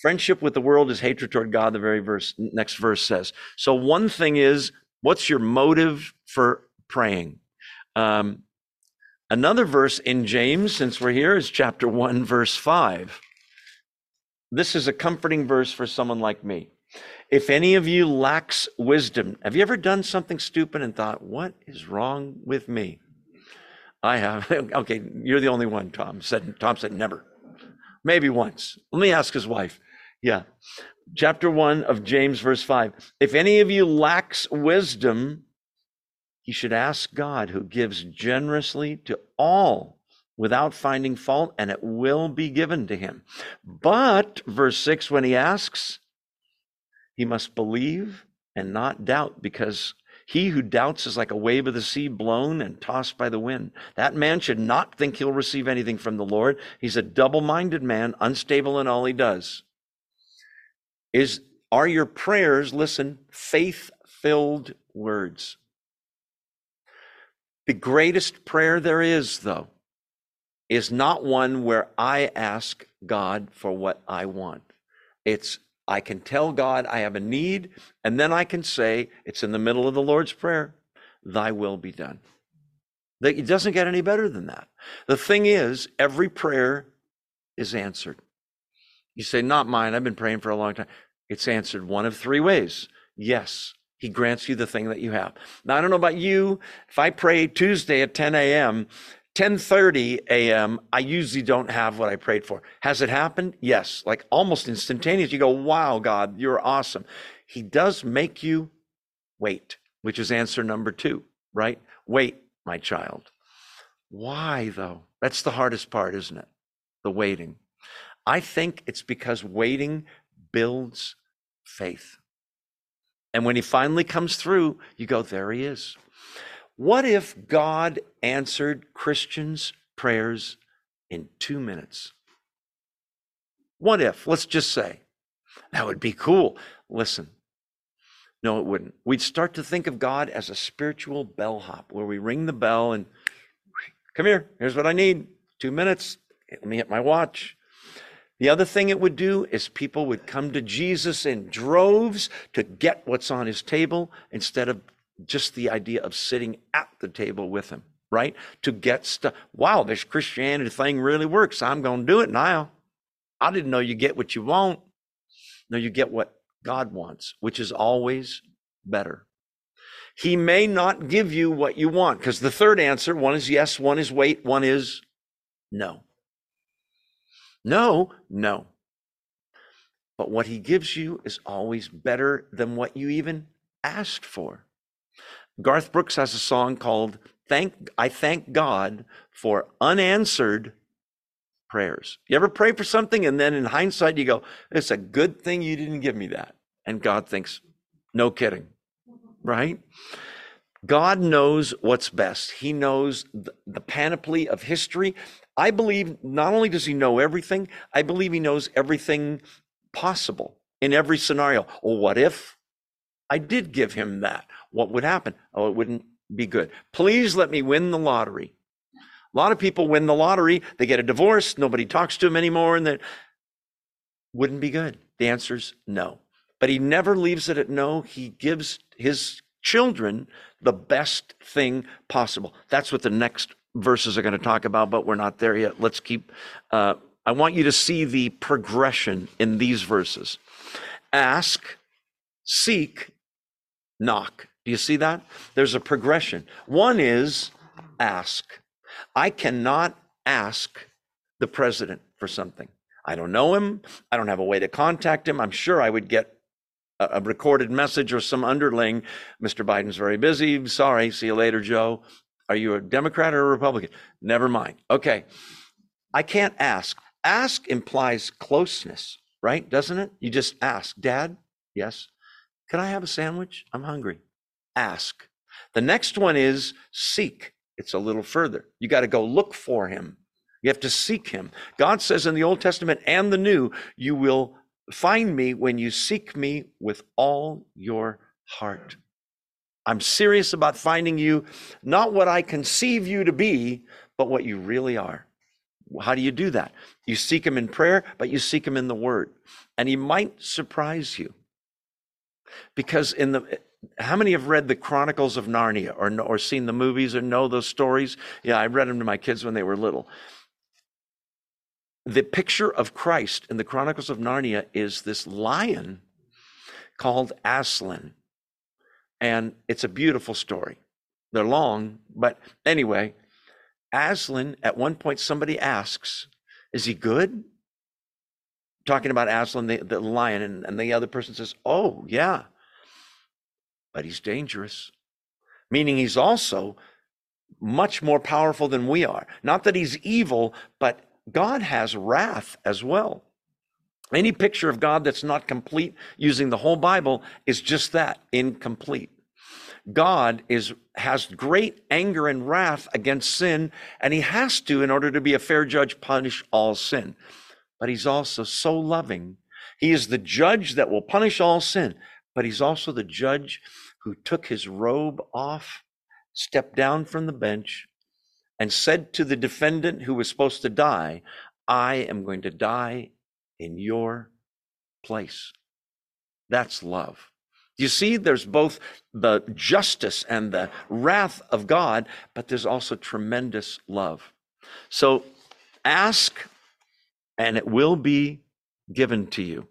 friendship with the world is hatred toward God, the very verse, next verse says. So, one thing is, what's your motive for praying? Um, another verse in James, since we're here, is chapter 1, verse 5. this is a comforting verse for someone like me. If any of you lacks wisdom, have you ever done something stupid and thought, what is wrong with me? I have. Okay, you're the only one, Tom said. Tom said never. Maybe once. Let me ask his wife. Yeah. Chapter 1 of James, verse 5. If any of you lacks wisdom, he should ask God, who gives generously to all without finding fault, and it will be given to him. But, verse 6, when he asks, he must believe and not doubt, because he who doubts is like a wave of the sea blown and tossed by the wind. That man should not think he'll receive anything from the Lord. He's a double minded man, unstable in all he does. Is, are your prayers, listen, faith filled words? The greatest prayer there is, though, is not one where I ask God for what I want. It's I can tell God I have a need, and then I can say, it's in the middle of the Lord's Prayer, Thy will be done. It doesn't get any better than that. The thing is, every prayer is answered. You say, Not mine, I've been praying for a long time. It's answered one of three ways. Yes, he grants you the thing that you have. Now, I don't know about you. If I pray Tuesday at 10 a.m., 10:30 a.m. I usually don't have what I prayed for. Has it happened? Yes, like almost instantaneous. You go, "Wow, God, you're awesome." He does make you wait, which is answer number 2, right? Wait, my child. Why though? That's the hardest part, isn't it? The waiting. I think it's because waiting builds faith. And when he finally comes through, you go, there he is. What if God answered Christians' prayers in two minutes? What if? Let's just say that would be cool. Listen, no, it wouldn't. We'd start to think of God as a spiritual bellhop where we ring the bell and come here, here's what I need. Two minutes. Let me hit my watch. The other thing it would do is people would come to Jesus in droves to get what's on his table instead of just the idea of sitting at the table with him, right? To get stuff. Wow, this Christianity thing really works. I'm going to do it now. I didn't know you get what you want. No, you get what God wants, which is always better. He may not give you what you want because the third answer one is yes, one is wait, one is no. No, no. But what he gives you is always better than what you even asked for. Garth Brooks has a song called Thank I Thank God for Unanswered Prayers. You ever pray for something and then in hindsight you go, It's a good thing you didn't give me that. And God thinks, No kidding. Right? God knows what's best. He knows the, panoply of history. I believe not only does he know everything, I believe he knows everything possible in every scenario. Well, what if I did give him that? what would happen? Oh, it wouldn't be good. Please let me win the lottery. A lot of people win the lottery, they get a divorce, nobody talks to them anymore, and that wouldn't be good. The answer's no. But he never leaves it at no. He gives his children the best thing possible. That's what the next verses are going to talk about, but we're not there yet. Let's keep. Uh, I want you to see the progression in these verses ask, seek, knock. Do you see that? There's a progression. One is ask. I cannot ask the president for something. I don't know him. I don't have a way to contact him. I'm sure I would get a, recorded message or some underling. Mr. Biden's very busy. Sorry. See you later, Joe. Are you a Democrat or a Republican? Never mind. Okay. I can't ask. Ask implies closeness, right? Doesn't it? You just ask, Dad, yes. Can I have a sandwich? I'm hungry ask. The next one is seek. It's a little further. You got to go look for him. You have to seek him. God says in the Old Testament and the New, you will find me when you seek me with all your heart. I'm serious about finding you, not what I conceive you to be, but what you really are. How do you do that? You seek him in prayer, but you seek him in the word. And he might surprise you. Because in the how many have read the Chronicles of Narnia or, or seen the movies or know those stories? Yeah, I read them to my kids when they were little. the picture of Christ in the Chronicles of Narnia is this lion called Aslan. And it's a beautiful story. They're long, but anyway, Aslan, at one point, somebody asks, Is he good? Talking about Aslan, the, the lion, and, and the other person says, Oh, yeah, but he's dangerous. Meaning he's also much more powerful than we are. Not that he's evil, but God has wrath as well. Any picture of God that's not complete using the whole Bible is just that incomplete. God is has great anger and wrath against sin, and he has to, in order to be a fair judge, punish all sin. But he's also so loving. He is the judge that will punish all sin, but he's also the judge who took his robe off, stepped down from the bench, and said to the defendant who was supposed to die, I am going to die in your place. That's love. You see, there's both the justice and the wrath of God, but there's also tremendous love. So ask, and it will be given to you.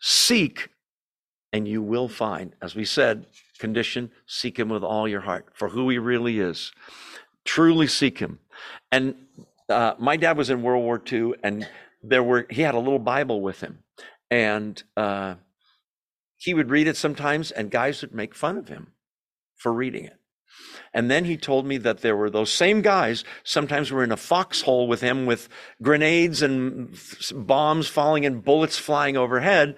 Seek, and you will find. As we said, condition seek Him with all your heart for who He really is. Truly seek Him. And uh, my dad was in World War II, and there were he had a little Bible with him, and uh, he would read it sometimes, and guys would make fun of him for reading it. And then he told me that there were those same guys sometimes were in a foxhole with him with grenades and bombs falling and bullets flying overhead,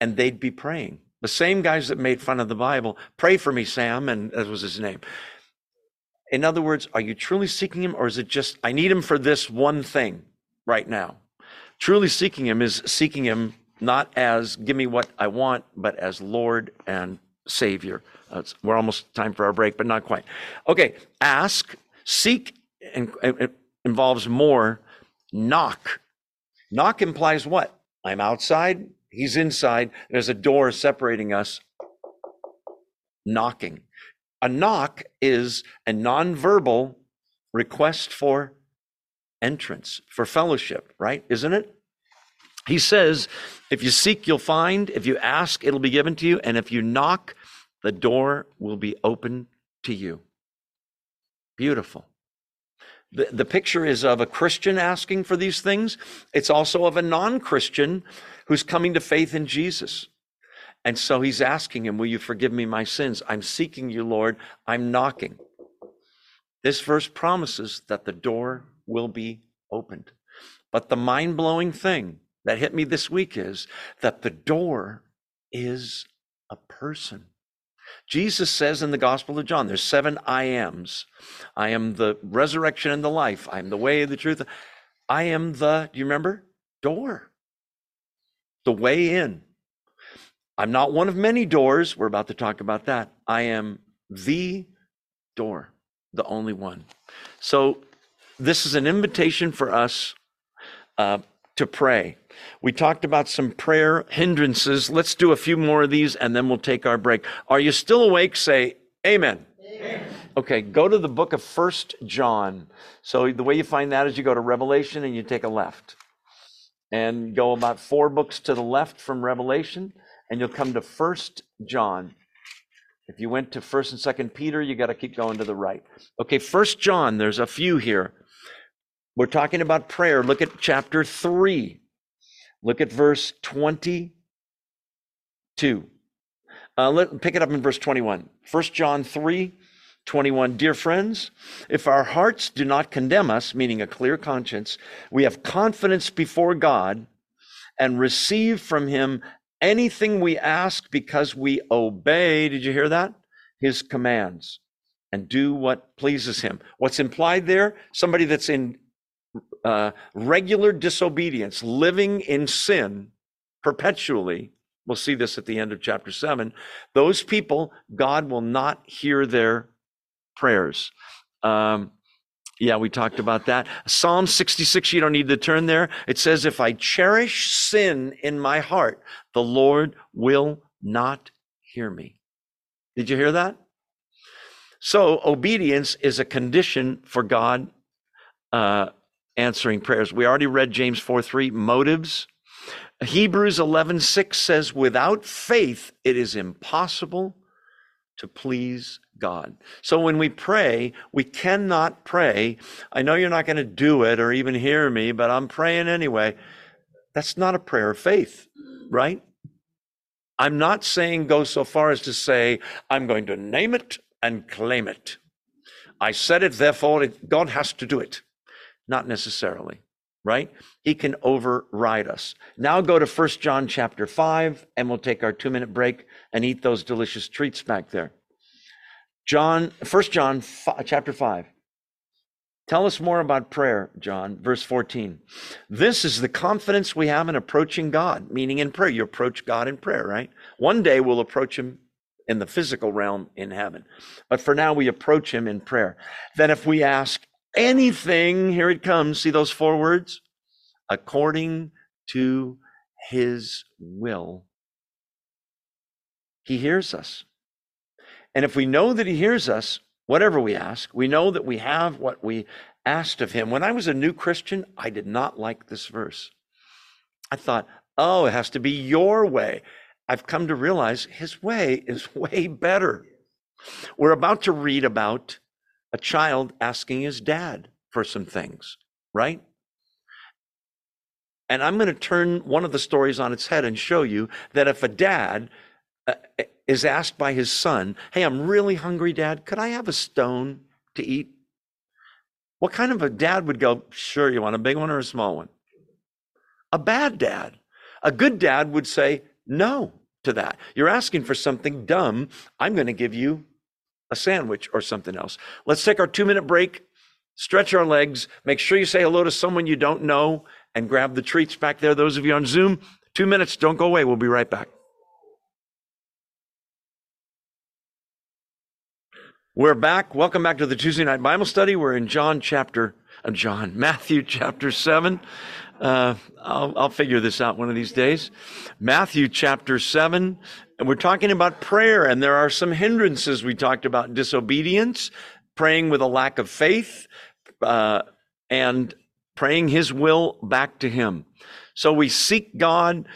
and they'd be praying. The same guys that made fun of the Bible, pray for me, Sam, and that was his name. In other words, are you truly seeking him, or is it just, I need him for this one thing right now? Truly seeking him is seeking him not as give me what I want, but as Lord and Savior. Uh, we're almost time for our break, but not quite. Okay, ask, seek, and it involves more. Knock. Knock implies what? I'm outside, he's inside. There's a door separating us. Knocking. A knock is a nonverbal request for entrance, for fellowship, right? Isn't it? He says, if you seek, you'll find. If you ask, it'll be given to you. And if you knock, the door will be open to you. Beautiful. The, the picture is of a Christian asking for these things. It's also of a non Christian who's coming to faith in Jesus. And so he's asking him, Will you forgive me my sins? I'm seeking you, Lord. I'm knocking. This verse promises that the door will be opened. But the mind blowing thing that hit me this week is that the door is a person. Jesus says in the Gospel of John, there's seven I ams. I am the resurrection and the life. I am the way, the truth. I am the, do you remember? Door. The way in. I'm not one of many doors. We're about to talk about that. I am the door, the only one. So, this is an invitation for us uh, to pray. We talked about some prayer hindrances. Let's do a few more of these and then we'll take our break. Are you still awake? Say amen. amen. Okay, go to the book of First John. So the way you find that is you go to Revelation and you take a left. And go about four books to the left from Revelation and you'll come to First John. If you went to First and Second Peter, you got to keep going to the right. Okay, First John, there's a few here. We're talking about prayer. Look at chapter 3. Look at verse 22. Uh, let pick it up in verse 21. 1 John 3 21. Dear friends, if our hearts do not condemn us, meaning a clear conscience, we have confidence before God and receive from Him anything we ask because we obey. Did you hear that? His commands and do what pleases Him. What's implied there? Somebody that's in uh, regular disobedience, living in sin perpetually, we'll see this at the end of chapter 7, those people, God will not hear their prayers. Um, yeah, we talked about that. Psalm 66, you don't need to turn there. It says, If I cherish sin in my heart, the Lord will not hear me. Did you hear that? So, obedience is a condition for God uh, answering prayers. We already read James 4 3, motives. Hebrews 11 6 says, without faith, it is impossible to please God. So when we pray, we cannot pray. I know you're not going to do it or even hear me, but I'm praying anyway. That's not a prayer of faith, right? I'm not saying go so far as to say, I'm going to name it and claim it. I said it, therefore it, God has to do it. Not necessarily, right? He can override us. Now go to First John chapter 5, and we'll take our two minute break and eat those delicious treats back there. John, First John chapter 5. Tell us more about prayer, John, verse 14. This is the confidence we have in approaching God, meaning in prayer. You approach God in prayer, right? One day we'll approach Him in the physical realm in heaven. But for now, we approach Him in prayer. That if we ask anything, here it comes, see those four words? According to His will, He hears us. And if we know that He hears us, whatever we ask. We know that we have what we asked of him. When I was a new Christian, I did not like this verse. I thought, oh, it has to be your way. I've come to realize his way is way better. We're about to read about a child asking his dad for some things, right? And I'm going to turn one of the stories on its head and show you that if a dad uh, is asked by his son, Hey, I'm really hungry, dad. Could I have a stone to eat? What kind of a dad would go, Sure, you want a big one or a small one? A bad dad. A good dad would say no to that. You're asking for something dumb. I'm going to give you a sandwich or something else. Let's take our two minute break, stretch our legs, make sure you say hello to someone you don't know, and grab the treats back there. Those of you on Zoom, two minutes, don't go away. We'll be right back. We're back. Welcome back to the Tuesday night Bible study. We're in John chapter, uh, John, Matthew chapter 7. Uh, I'll, I'll figure this out one of these days. Matthew chapter 7. And we're talking about prayer, and there are some hindrances. We talked about disobedience, praying with a lack of faith, uh, and praying His will back to Him. So we seek God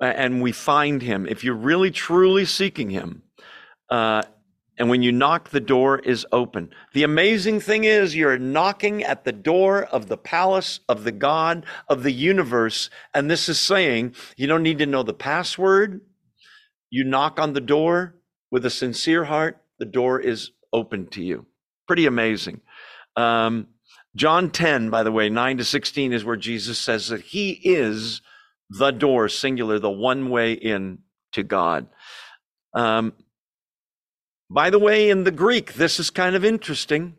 and we find Him. If you're really truly seeking Him, uh, and when you knock, the door is open. The amazing thing is, you're knocking at the door of the palace of the God of the universe. And this is saying you don't need to know the password. You knock on the door with a sincere heart, the door is open to you. Pretty amazing. Um, John 10, by the way, 9 to 16 is where Jesus says that he is the door, singular, the one way in to God. Um, by the way, in the Greek, this is kind of interesting.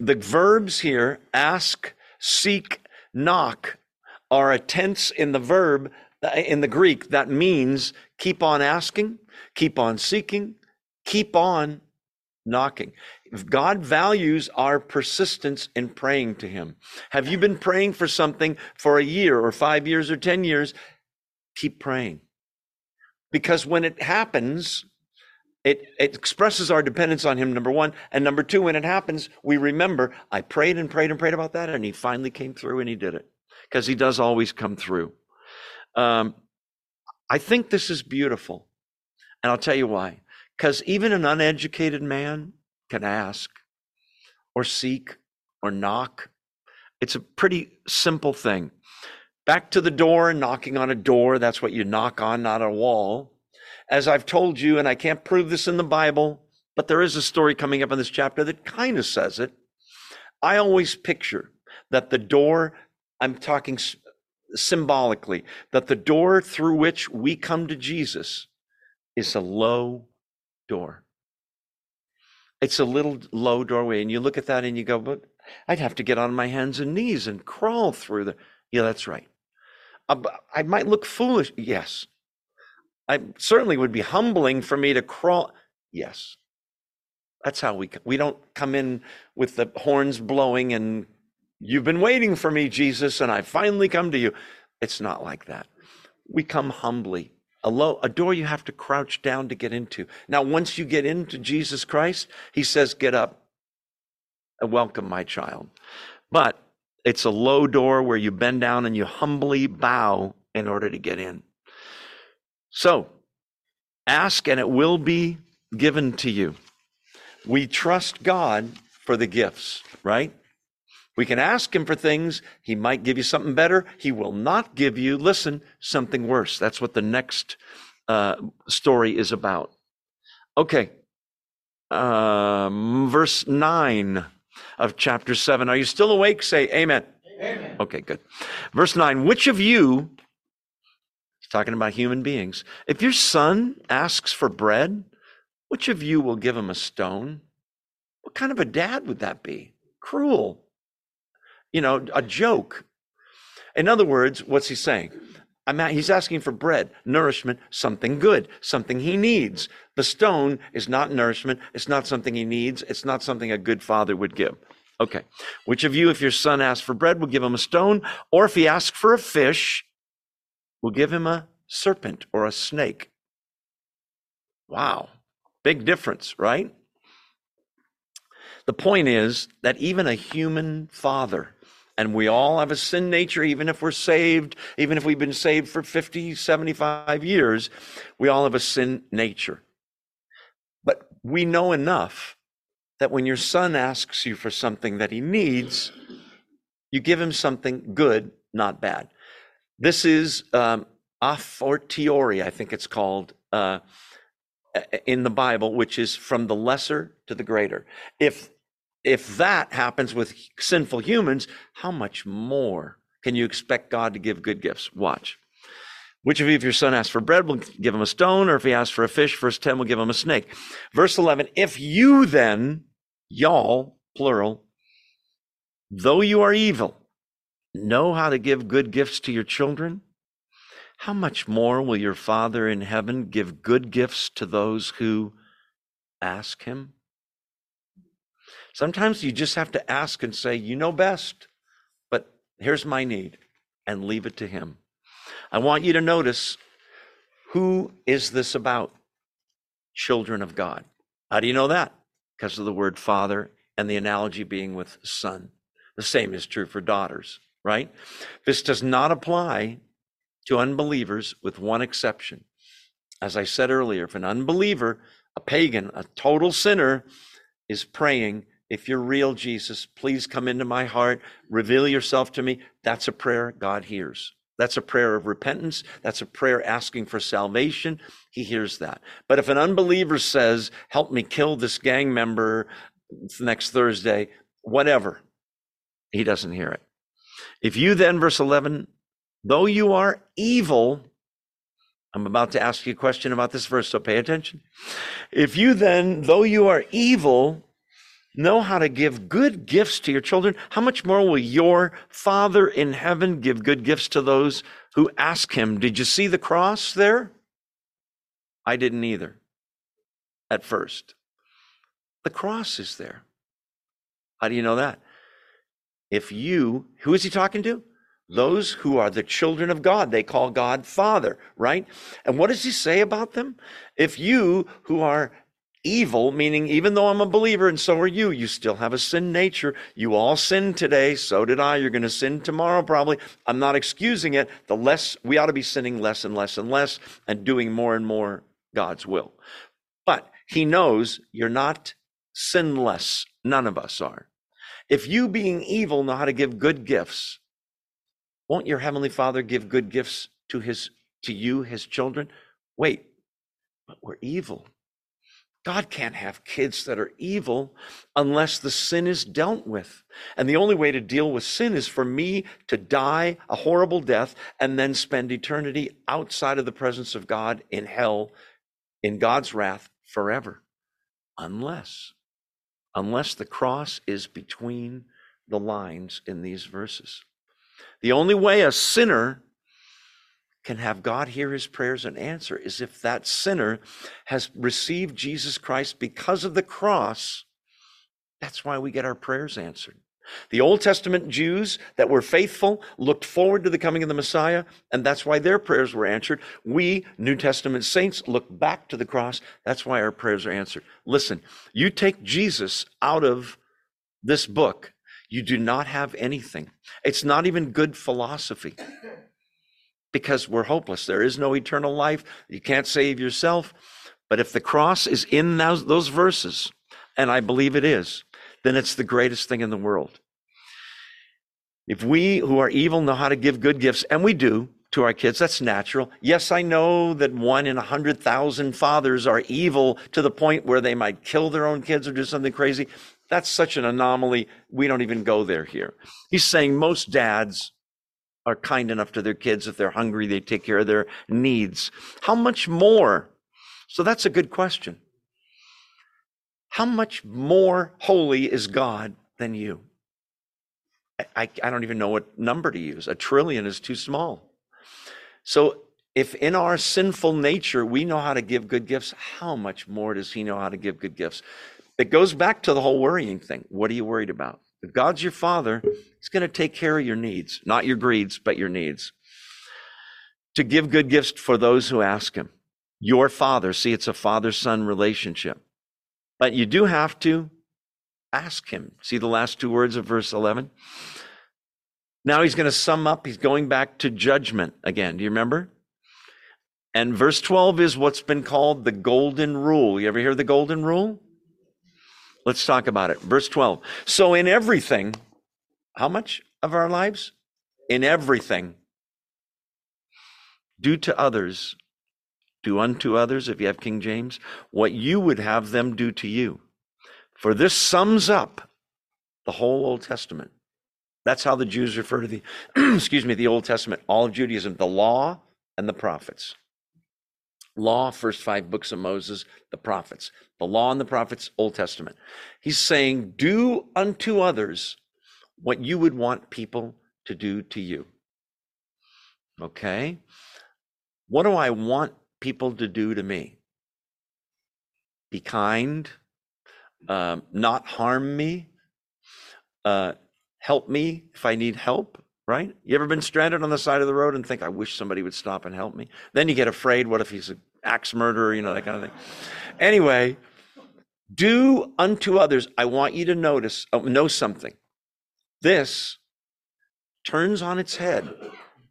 The verbs here, ask, seek, knock, are a tense in the verb uh, in the Greek that means keep on asking, keep on seeking, keep on knocking. God values our persistence in praying to Him. Have you been praying for something for a year or five years or 10 years? Keep praying. Because when it happens, it, it expresses our dependence on him, number one. And number two, when it happens, we remember, I prayed and prayed and prayed about that, and he finally came through and he did it. Because he does always come through. Um, I think this is beautiful. And I'll tell you why. Because even an uneducated man can ask or seek or knock. It's a pretty simple thing. Back to the door, and knocking on a door, that's what you knock on, not a wall as I've told you, and I can't prove this in the Bible, but there is a story coming up in this chapter that kind of says it. I always picture that the door, I'm talking symbolically, that the door through which we come to Jesus is a low door. It's a little low doorway, and you look at that and you go, but I'd have to get on my hands and knees and crawl through the. Yeah, that's right. I might look foolish. Yes, I certainly would be humbling for me to crawl. Yes. That's how we we don't come in with the horns blowing and you've been waiting for me Jesus and I finally come to you. It's not like that. We come humbly. A low a door you have to crouch down to get into. Now once you get into Jesus Christ, he says get up and welcome my child. But It's a low door where you bend down and you humbly bow in order to get in. So, ask and it will be given to you. We trust God for the gifts, right? We can ask him for things. He might give you something better. He will not give you, listen, something worse. That's what the next uh, story is about. Okay. Um, verse 9 of chapter 7. Are you still awake? Say amen. Amen. Okay, good. Verse 9. Which of you, talking about human beings, if your son asks for bread, which of you will give him a stone? What kind of a dad would that be? Cruel. You know, a joke. In other words, what's he saying? At, he's asking for bread, nourishment, something good, something he needs. The stone is not nourishment. It's not something he needs. It's not something a good father would give. Okay. Which of you, if your son asks for bread, will give him a stone? Or if he asks for a fish, will give him a serpent or a snake? Wow. Big difference, right? The point is that even a human father, and we all have a sin nature, even if we're saved, even if we've been saved for 50, 75 years, we all have a sin nature. But we know enough that when your son asks you for something that he needs, you give him something good, not bad. This is um, a fortiori, I think it's called. Uh, in the Bible, which is from the lesser to the greater. If if that happens with sinful humans, how much more can you expect God to give good gifts? Watch. Which of you, if your son asks for bread, will give him a stone, or if he asks for a fish, verse 10 will give him a snake. Verse 11, if you then, y'all, plural, though you are evil, know how to give good gifts to your children, how much more will your Father in heaven give good gifts to those who ask him? Sometimes you just have to ask and say, You know best, but here's my need, and leave it to him. I want you to notice who is this about? Children of God. How do you know that? Because of the word father and the analogy being with son. The same is true for daughters, right? This does not apply to unbelievers with one exception. As I said earlier, if an unbeliever, a pagan, a total sinner is praying, if you're real, Jesus, please come into my heart, reveal yourself to me, that's a prayer God hears. That's a prayer of repentance. That's a prayer asking for salvation. He hears that. But if an unbeliever says, Help me kill this gang member next Thursday, whatever, he doesn't hear it. If you then, verse 11, Though you are evil, I'm about to ask you a question about this verse, so pay attention. If you then, though you are evil, know how to give good gifts to your children, how much more will your Father in heaven give good gifts to those who ask him? Did you see the cross there? I didn't either at first. The cross is there. How do you know that? If you, who is he talking to? Those who are the children of God, they call God Father, right? And what does he say about them? If you who are evil, meaning even though I'm a believer and so are you, you still have a sin nature. You all sin today. So did I. You're going to sin tomorrow, probably. I'm not excusing it. The less we ought to be sinning less and less and less and doing more and more God's will. But he knows you're not sinless. None of us are. If you being evil know how to give good gifts, won't your heavenly Father give good gifts to his to you, his children? Wait, but we're evil. God can't have kids that are evil unless the sin is dealt with. And the only way to deal with sin is for me to die a horrible death and then spend eternity outside of the presence of God in hell, in God's wrath forever. Unless, unless the cross is between the lines in these verses. The only way a sinner can have God hear his prayers and answer is if that sinner has received Jesus Christ because of the cross. That's why we get our prayers answered. The Old Testament Jews that were faithful looked forward to the coming of the Messiah, and that's why their prayers were answered. We, New Testament saints, look back to the cross. That's why our prayers are answered. Listen, you take Jesus out of this book, you do not have anything. It's not even good philosophy because we're hopeless. There is no eternal life. You can't save yourself. But if the cross is in those, verses, and I believe it is, then it's the greatest thing in the world. If we who are evil know how to give good gifts, and we do to our kids, that's natural. Yes, I know that one in a hundred thousand fathers are evil to the point where they might kill their own kids or do something crazy. That's such an anomaly. We don't even go there here. He's saying most dads are kind enough to their kids. If they're hungry, they take care of their needs. How much more? So that's a good question. How much more holy is God than you? I, I don't even know what number to use. A trillion is too small. So if in our sinful nature we know how to give good gifts, how much more does he know how to give good gifts? It goes back to the whole worrying thing. What are you worried about? If God's your father, he's going to take care of your needs, not your greeds, but your needs. To give good gifts for those who ask him. Your father. See, it's a father son relationship. But you do have to ask him. See the last two words of verse 11? Now he's going to sum up. He's going back to judgment again. Do you remember? And verse 12 is what's been called the golden rule. You ever hear the golden rule? Let's talk about it. Verse 12. So, in everything, how much of our lives? In everything, do to others, do unto others, if you have King James, what you would have them do to you. For this sums up the whole Old Testament. That's how the Jews refer to the, excuse me, the Old Testament, all of Judaism, the law and the prophets. Law, first five books of Moses, the prophets. The law and the prophets, Old Testament. He's saying, do unto others what you would want people to do to you. Okay? What do I want people to do to me? Be kind, uh, not harm me, uh, help me if I need help, right? You ever been stranded on the side of the road and think, I wish somebody would stop and help me? Then you get afraid. What if he's an axe murderer? You know, that kind of thing. Anyway, do unto others. I want you to notice, oh, know something. This turns on its head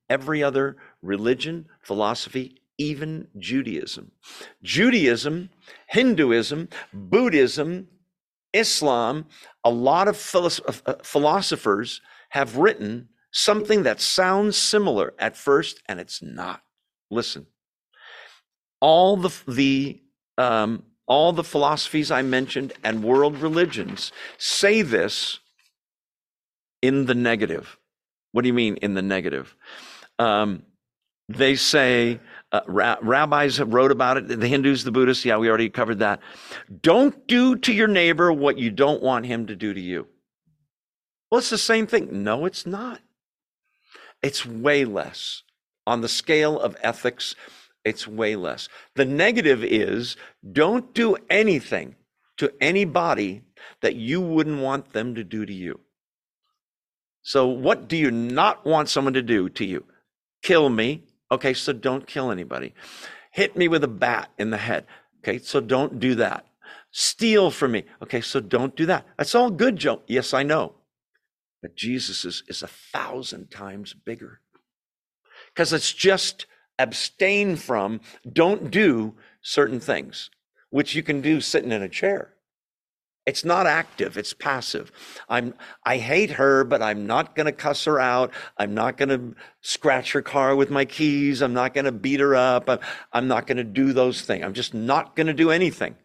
every other religion, philosophy, even Judaism. Judaism, Hinduism, Buddhism, Islam, a lot of uh, philosophers have written something that sounds similar at first, and it's not. Listen, all the the um, all the philosophies I mentioned and world religions say this in the negative. What do you mean in the negative? Um, they say uh, ra- rabbis wrote about it. The Hindus, the Buddhists, yeah, we already covered that. Don't do to your neighbor what you don't want him to do to you. Well, it's the same thing. No, it's not. It's way less on the scale of ethics. It's way less. The negative is don't do anything to anybody that you wouldn't want them to do to you. So, what do you not want someone to do to you? Kill me, Okay, so don't kill anybody. Hit me with a bat in the head. Okay, so don't do that. Steal from me. Okay, so don't do that. That's all good, Joe. Yes, I know. But Jesus is, is a thousand times bigger. Because it's just abstain from, don't do certain things, which you can do sitting in a chair. It's not active, it's passive. I'm I hate her, but I'm not going to cuss her out. I'm not going to scratch her car with my keys. I'm not going to beat her up. I'm, I'm not going to do those things. I'm just not going to do anything.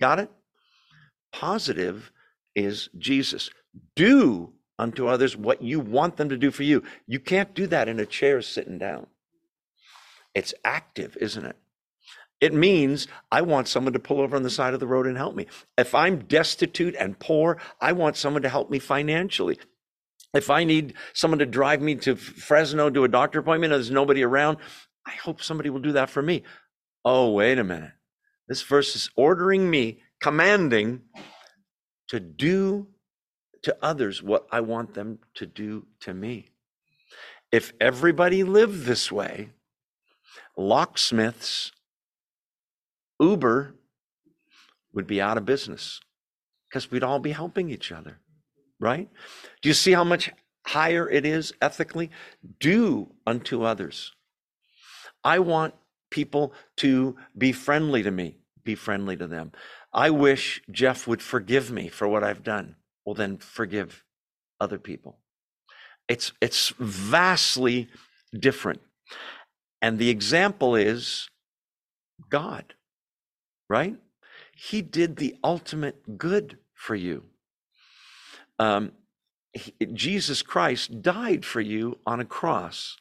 Got it? Positive is Jesus. Do unto others what you want them to do for you. You can't do that in a chair sitting down. It's active, isn't it? It means I want someone to pull over on the side of the road and help me. If I'm destitute and poor, I want someone to help me financially. If I need someone to drive me to Fresno to a doctor appointment and there's nobody around, I hope somebody will do that for me. Oh, wait a minute. This verse is ordering me, commanding to do to others what I want them to do to me. If everybody lived this way, locksmiths Uber would be out of business because we'd all be helping each other. right? Do you see how much higher it is ethically? Do unto others. I want people to be friendly to me, be friendly to them. I wish Jeff would forgive me for what I've done. Well, then forgive other people. It's, it's vastly different. And the example is God, right? He did the ultimate good for you. Um, he, Jesus Christ died for you on a cross.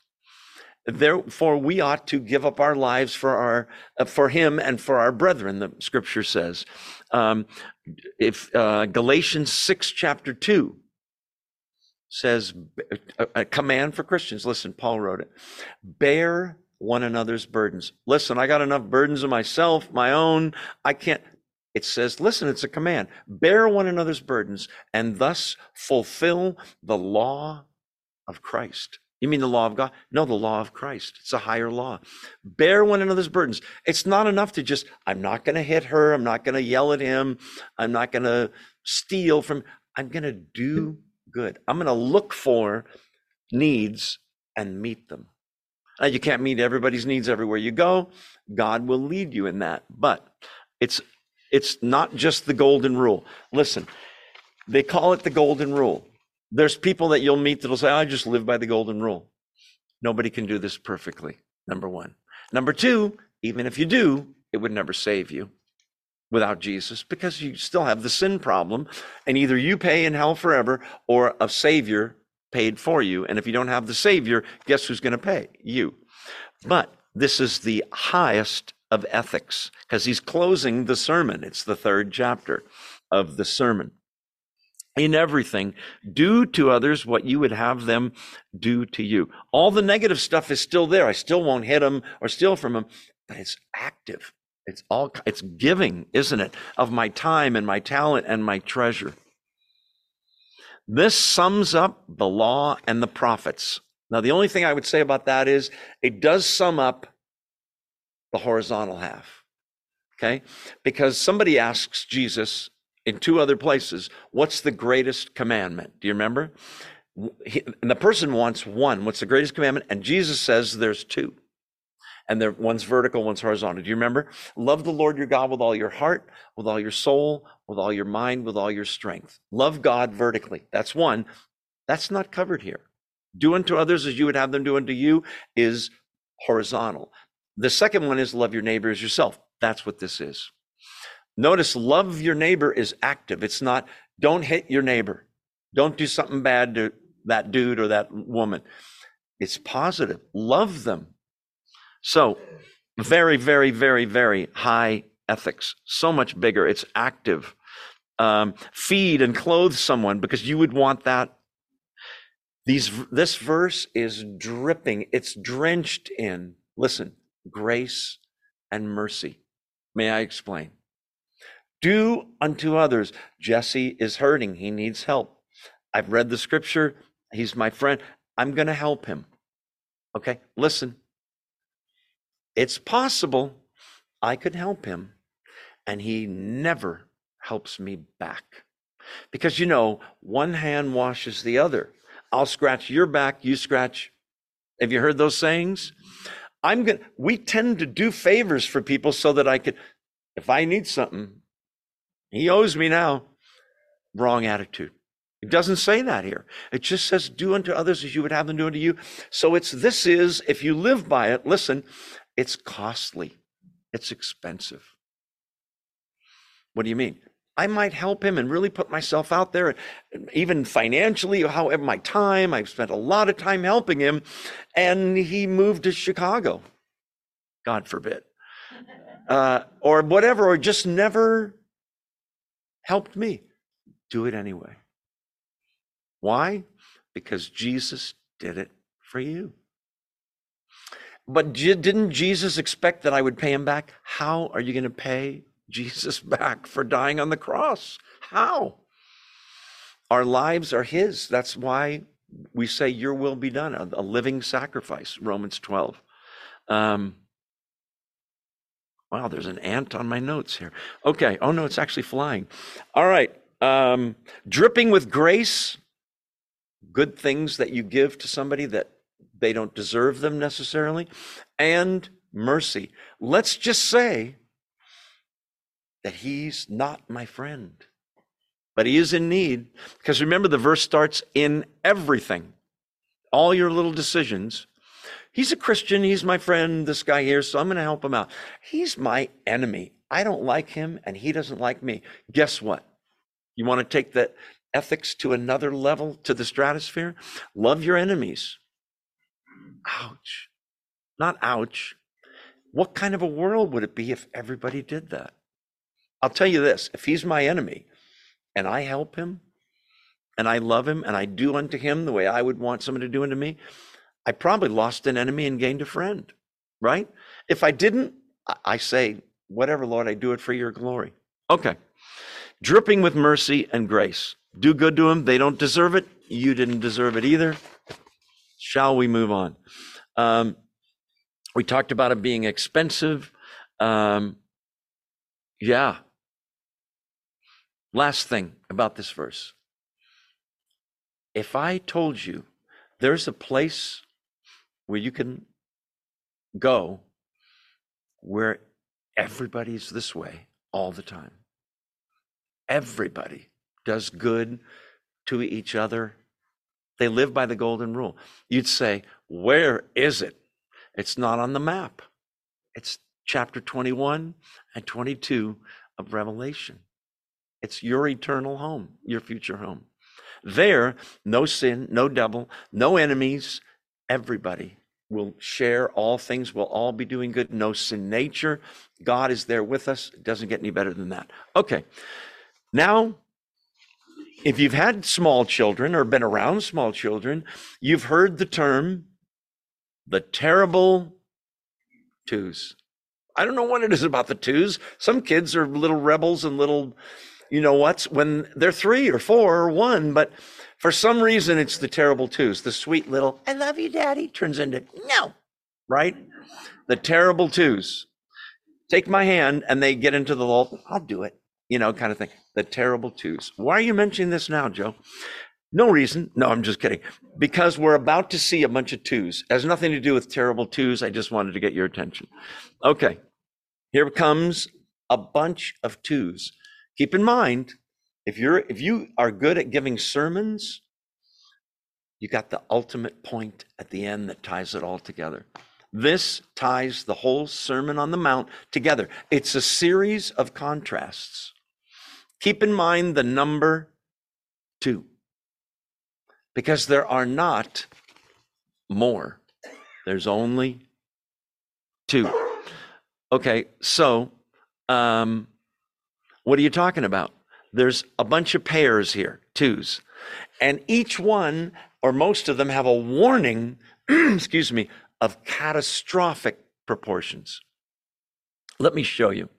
Therefore, we ought to give up our lives for our uh, for Him and for our brethren. The Scripture says, um, if uh, Galatians six chapter two says a, a command for Christians. Listen, Paul wrote it: bear one another's burdens. Listen, I got enough burdens of myself, my own. I can't. It says, listen, it's a command. Bear one another's burdens and thus fulfill the law of Christ. You mean the law of God? No, the law of Christ. It's a higher law. Bear one another's burdens. It's not enough to just, I'm not going to hit her. I'm not going to yell at him. I'm not going to steal from, I'm going to do good. I'm going to look for needs and meet them. Now, you can't meet everybody's needs everywhere you go. God will lead you in that. But it's, it's not just the golden rule. Listen, they call it the golden rule. There's people that you'll meet that'll say, I just live by the golden rule. Nobody can do this perfectly, number one. Number two, even if you do, it would never save you without Jesus because you still have the sin problem. And either you pay in hell forever or a Savior paid for you. And if you don't have the Savior, guess who's going to pay? You. But this is the highest of ethics because he's closing the sermon. It's the third chapter of the sermon in everything, do to others what you would have them do to you. All the negative stuff is still there. I still won't hit them or steal from them, but it's active. It's all, it's giving, isn't it? Of my time and my talent and my treasure. This sums up the law and the prophets. Now, the only thing I would say about that is it does sum up the horizontal half. Okay? Because somebody asks Jesus, in two other places, what's the greatest commandment? Do you remember? He, and the person wants one. What's the greatest commandment? And Jesus says there's two. And there, one's vertical, one's horizontal. Do you remember? Love the Lord your God with all your heart, with all your soul, with all your mind, with all your strength. Love God vertically. That's one. That's not covered here. Do unto others as you would have them do unto you is horizontal. The second one is love your neighbor as yourself. That's what this is. Notice love your neighbor is active. It's not don't hit your neighbor. Don't do something bad to that dude or that woman. It's positive. Love them. So, very, very, very, very high ethics. So much bigger. It's active. Um, feed and clothe someone because you would want that. These, this verse is dripping. It's drenched in, listen, grace and mercy. May I explain? Do unto others. Jesse is hurting. He needs help. I've read the scripture. He's my friend. I'm going to help him. Okay, listen. It's possible I could help him, and he never helps me back. Because you know, one hand washes the other. I'll scratch your back, you scratch. Have you heard those sayings? I'm going to, we tend to do favors for people so that I could, if I need something, he owes me now. Wrong attitude. It doesn't say that here. It just says, do unto others as you would have them do unto you. So it's, this is, if you live by it, listen, it's costly. It's expensive. What do you mean? I might help him and really put myself out there, even financially, however, my time. I've spent a lot of time helping him, and he moved to Chicago. God forbid. Uh, or whatever, or just never helped me. Do it anyway. Why? Because Jesus did it for you. But didn't Jesus expect that I would pay him back? How are you going to pay Jesus back for dying on the cross? How? Our lives are his. That's why we say, Your will be done, a, living sacrifice, Romans 12. Um, Wow, there's an ant on my notes here. Okay. Oh, no, it's actually flying. All right. Um, dripping with grace, good things that you give to somebody that they don't deserve them necessarily, and mercy. Let's just say that he's not my friend, but he is in need. Because remember, the verse starts in everything, all your little decisions. He's a Christian. He's my friend, this guy here, so I'm going to help him out. He's my enemy. I don't like him, and he doesn't like me. Guess what? You want to take that ethics to another level, to the stratosphere? Love your enemies. Ouch. Not ouch. What kind of a world would it be if everybody did that? I'll tell you this if he's my enemy and I help him and I love him and I do unto him the way I would want someone to do unto me, I probably lost an enemy and gained a friend, right? If I didn't, I say, whatever, Lord, I do it for your glory. Okay. Dripping with mercy and grace. Do good to them. They don't deserve it. You didn't deserve it either. Shall we move on? Um, we talked about it being expensive. Um, yeah. Last thing about this verse. If I told you there's a place where you can go where everybody's this way all the time, everybody does good to each other. They live by the golden rule. You'd say, Where is it? It's not on the map. It's chapter 21 and 22 of Revelation. It's your eternal home, your future home. There, no sin, no devil, no enemies. Everybody will share all things, We'll all be doing good, no sin nature. God is there with us. It doesn't get any better than that. Okay. Now, if you've had small children or been around small children, you've heard the term the terrible twos. I don't know what it is about the twos. Some kids are little rebels and little, you know what's when they're three or four or one, but for some reason it's the terrible twos. The sweet little, I love you, daddy, turns into no, right? The terrible twos. Take my hand and they get into the lull. I'll do it, you know, kind of thing. The terrible twos. Why are you mentioning this now, Joe? No reason. No, I'm just kidding. Because we're about to see a bunch of twos. It has nothing to do with terrible twos. I just wanted to get your attention. Okay. Here comes a bunch of twos. Keep in mind, if you're if you are good at giving sermons, you got the ultimate point at the end that ties it all together. This ties the whole Sermon on the Mount together. It's a series of contrasts. Keep in mind the number two because there are not more. There's only two. Okay, so um, what are you talking about? There's a bunch of pairs here, twos, and each one or most of them have a warning, excuse me, of catastrophic proportions. Let me show you.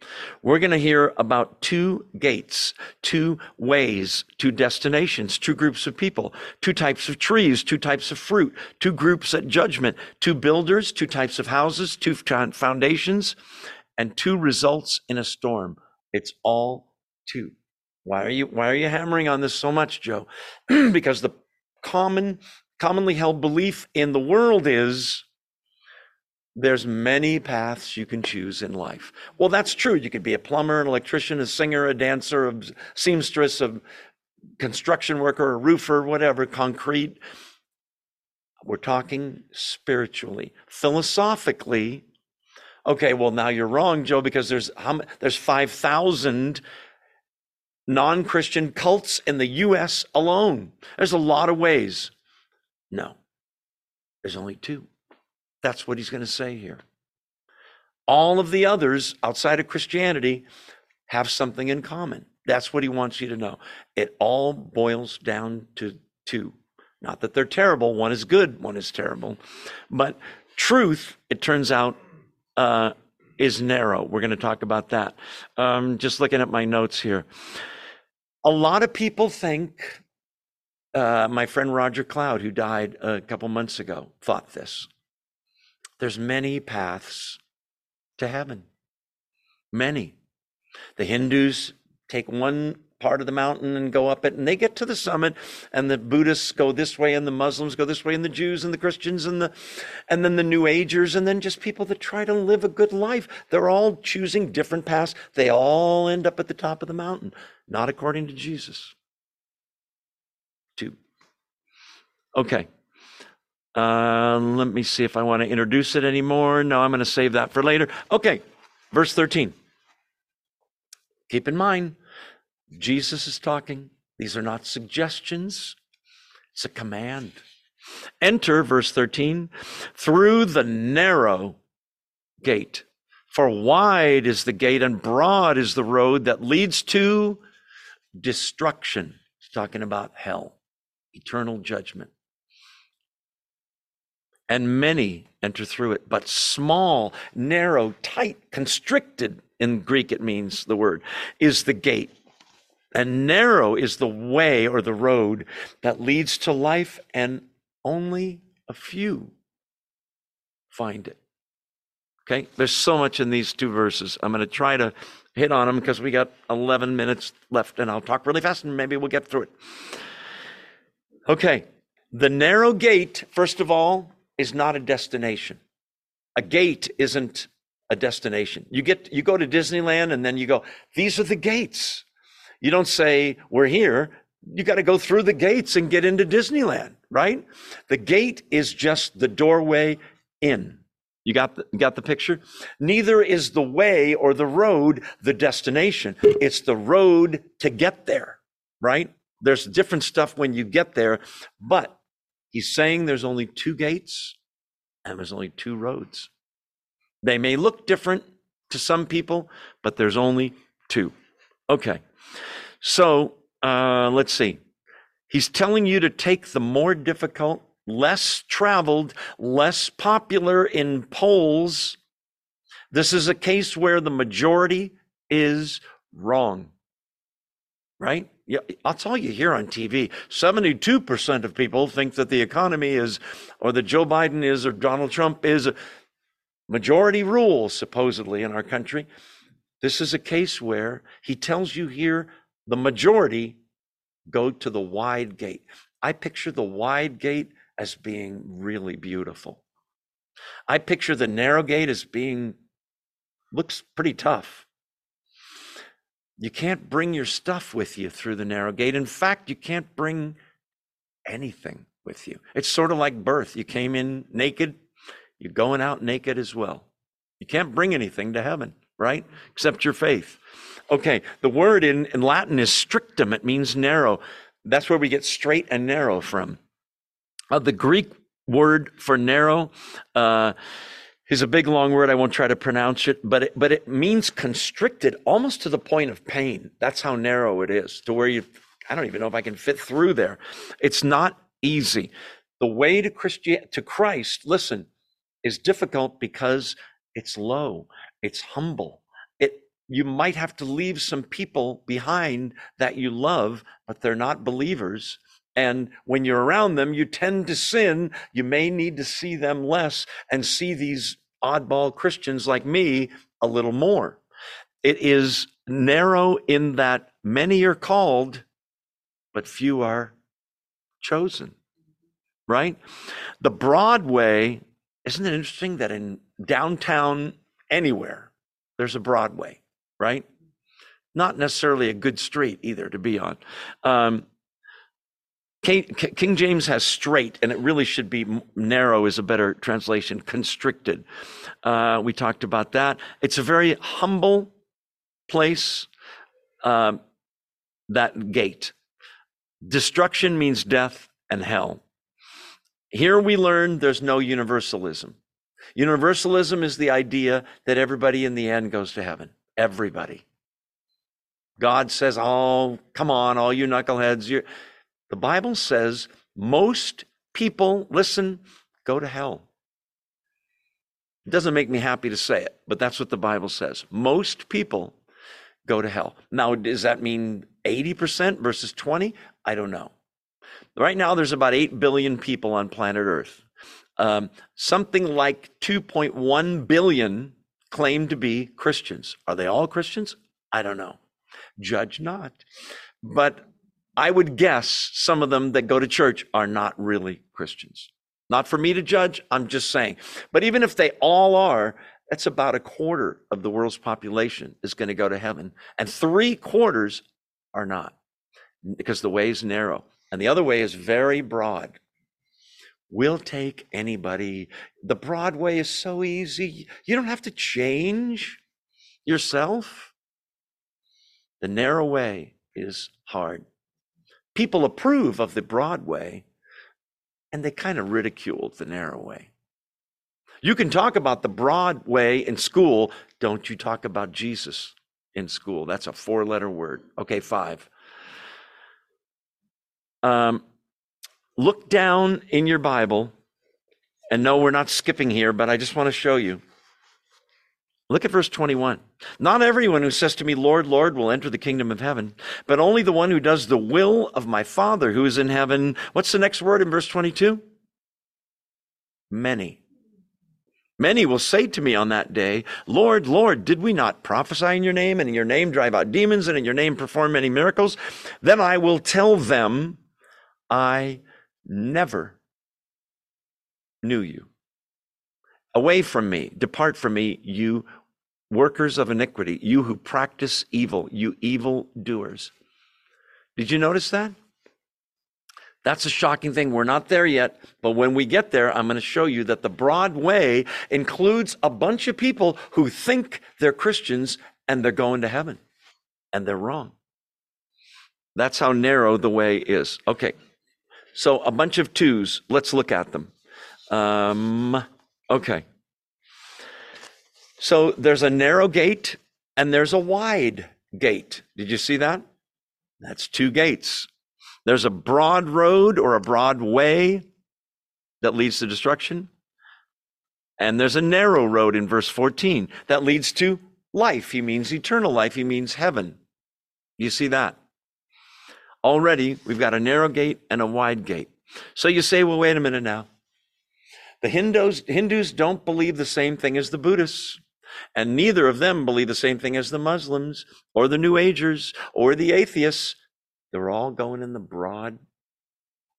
We're going to hear about two gates, two ways, two destinations, two groups of people, two types of trees, two types of fruit, two groups at judgment, two builders, two types of houses, two foundations, and two results in a storm. It's all two. Why are you why are you hammering on this so much, Joe? because the common commonly held belief in the world is there's many paths you can choose in life. Well, that's true. You could be a plumber, an electrician, a singer, a dancer, a seamstress, a construction worker, a roofer, whatever, concrete. We're talking spiritually. Philosophically, okay, well, now you're wrong, Joe, because there's, there's 5,000 non Christian cults in the US alone. There's a lot of ways. No, there's only two. That's what he's going to say here. All of the others outside of Christianity have something in common. That's what he wants you to know. It all boils down to two. Not that they're terrible, one is good, one is terrible. But truth, it turns out, uh, is narrow. We're going to talk about that. Um, just looking at my notes here. A lot of people think, uh, my friend Roger Cloud, who died a couple months ago, thought this. There's many paths to heaven. Many. The Hindus take one part of the mountain and go up it. And they get to the summit, and the Buddhists go this way, and the Muslims go this way, and the Jews and the Christians and the and then the New Agers, and then just people that try to live a good life. They're all choosing different paths. They all end up at the top of the mountain, not according to Jesus. Two. Okay. Uh, let me see if I want to introduce it anymore. No, I'm going to save that for later. Okay, verse 13. Keep in mind, Jesus is talking. These are not suggestions, it's a command. Enter, verse 13, through the narrow gate. For wide is the gate and broad is the road that leads to destruction. He's talking about hell, eternal judgment. And many enter through it, but small, narrow, tight, constricted in Greek it means the word, is the gate. And narrow is the way or the road that leads to life, and only a few find it. Okay, there's so much in these two verses. I'm going to try to hit on them because we got 11 minutes left, and I'll talk really fast and maybe we'll get through it. Okay, the narrow gate, first of all, is not a destination. A gate isn't a destination. You get you go to Disneyland and then you go, these are the gates. You don't say, we're here. You got to go through the gates and get into Disneyland, right? The gate is just the doorway in. You got the, got the picture? Neither is the way or the road the destination. It's the road to get there, right? There's different stuff when you get there, but he's saying there's only two gates and there's only two roads. They may look different to some people, but there's only two. Okay. So uh, let's see. He's telling you to take the more difficult, less traveled, less popular in polls. This is a case where the majority is wrong. Right? Yeah, that's all you hear on TV. 72% of people think that the economy is, or that Joe Biden is, or Donald Trump is majority rule, supposedly, in our country. This is a case where he tells you here the majority go to the wide gate. I picture the wide gate as being really beautiful. I picture the narrow gate as being, looks pretty tough. You can't bring your stuff with you through the narrow gate. In fact, you can't bring anything with you. It's sort of like birth. You came in naked, you're going out naked as well. You can't bring anything to heaven, right? Except your faith. Okay, the word in, in Latin is strictum, it means narrow. That's where we get straight and narrow from. Uh, the Greek word for narrow uh, is a big long word. I won't try to pronounce it, but it, but it means constricted almost to the point of pain. That's how narrow it is, to where you, I don't even know if I can fit through there. It's not easy. The way to Christian to Christ, listen, is difficult because it's low, it's humble. It you might have to leave some people behind that you love, but they're not believers. And when you're around them, you tend to sin. You may need to see them less and see these oddball Christians like me a little more. It is narrow in that many are called, but few are chosen, right? The Broadway, isn't it interesting that in downtown anywhere, there's a Broadway, right? Not necessarily a good street either to be on. Um, King James has straight, and it really should be narrow, is a better translation, constricted. Uh, we talked about that. It's a very humble place, uh, that gate. Destruction means death and hell. Here we learn there's no universalism. Universalism is the idea that everybody in the end goes to heaven. Everybody. God says, Oh, come on, all you knuckleheads. You're... The Bible says most people, listen, go to hell. It doesn't make me happy to say it, but that's what the Bible says. Most people go to hell. Now, does that mean 80% versus 20? I don't know. Right now, there's about 8 billion people on planet Earth. Um, something like 2.1 billion claim to be Christians. Are they all Christians? I don't know. Judge not. but I would guess some of them that go to church are not really Christians. Not for me to judge, I'm just saying. But even if they all are, that's about a quarter of the world's population is going to go to heaven. And three quarters are not because the way is narrow and the other way is very broad. We'll take anybody. The broad way is so easy. You don't have to change yourself. The narrow way is hard. People approve of the broad way and they kind of ridicule the narrow way. You can talk about the broad way in school. Don't you talk about Jesus in school? That's a four letter word. Okay, five. Um, look down in your Bible, and no, we're not skipping here, but I just want to show you. Look at verse 21. Not everyone who says to me, Lord, Lord, will enter the kingdom of heaven, but only the one who does the will of my Father who is in heaven. What's the next word in verse 22? Many. Many will say to me on that day, Lord, Lord, did we not prophesy in your name, and in your name drive out demons, and in your name perform many miracles? Then I will tell them, I never knew you. Away from me, depart from me, you workers of iniquity, you who practice evil, you evil doers. Did you notice that? That's a shocking thing. We're not there yet, but when we get there, I'm going to show you that the broad way includes a bunch of people who think they're Christians and they're going to heaven, and they're wrong. That's how narrow the way is. Okay, so a bunch of twos. Let's look at them. Um, okay. So there's a narrow gate and there's a wide gate. Did you see that? That's two gates. There's a broad road or a broad way that leads to destruction. And there's a narrow road in verse 14 that leads to life. He means eternal life. He means heaven. You see that? Already, we've got a narrow gate and a wide gate. So you say, well, wait a minute now. The Hindus, Hindus don't believe the same thing as the Buddhists. And neither of them believe the same thing as the Muslims or the New Agers or the atheists. They're all going in the broad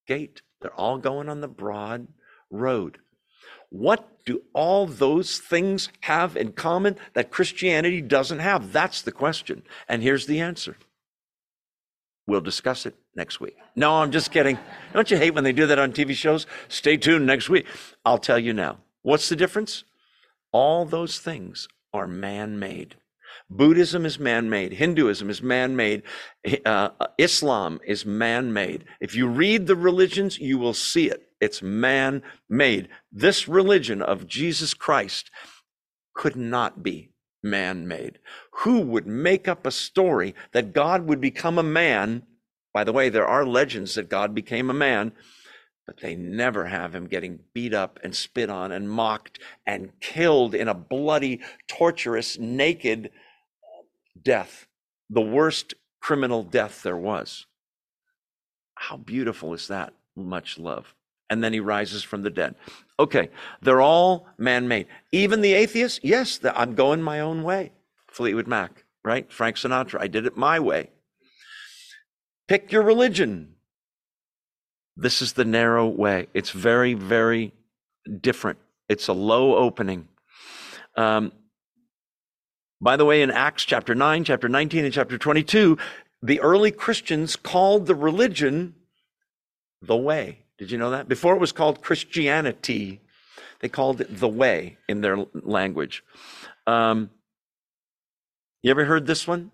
gate. They're all going on the broad road. What do all those things have in common that Christianity doesn't have? That's the question. And here's the answer. We'll discuss it next week. No, I'm just kidding. Don't you hate when they do that on TV shows? Stay tuned next week. I'll tell you now. What's the difference? All those things are man made. Buddhism is man made. Hinduism is man made. Uh, Islam is man made. If you read the religions, you will see it. It's man made. This religion of Jesus Christ could not be man made. Who would make up a story that God would become a man? By the way, there are legends that God became a man but they never have him getting beat up and spit on and mocked and killed in a bloody, torturous, naked uh, death, the worst criminal death there was. How beautiful is that? Much love. And then he rises from the dead. Okay, they're all man made. Even the atheists, yes, I'm going my own way. Fleetwood Mac, right? Frank Sinatra, I did it my way. Pick your religion. This is the narrow way. It's very, very different. It's a low opening. Um, by the way, in Acts chapter 9, chapter 19, and chapter 22, the early Christians called the religion the way. Did you know that? Before it was called Christianity, they called it the way in their language. Um, you ever heard this one?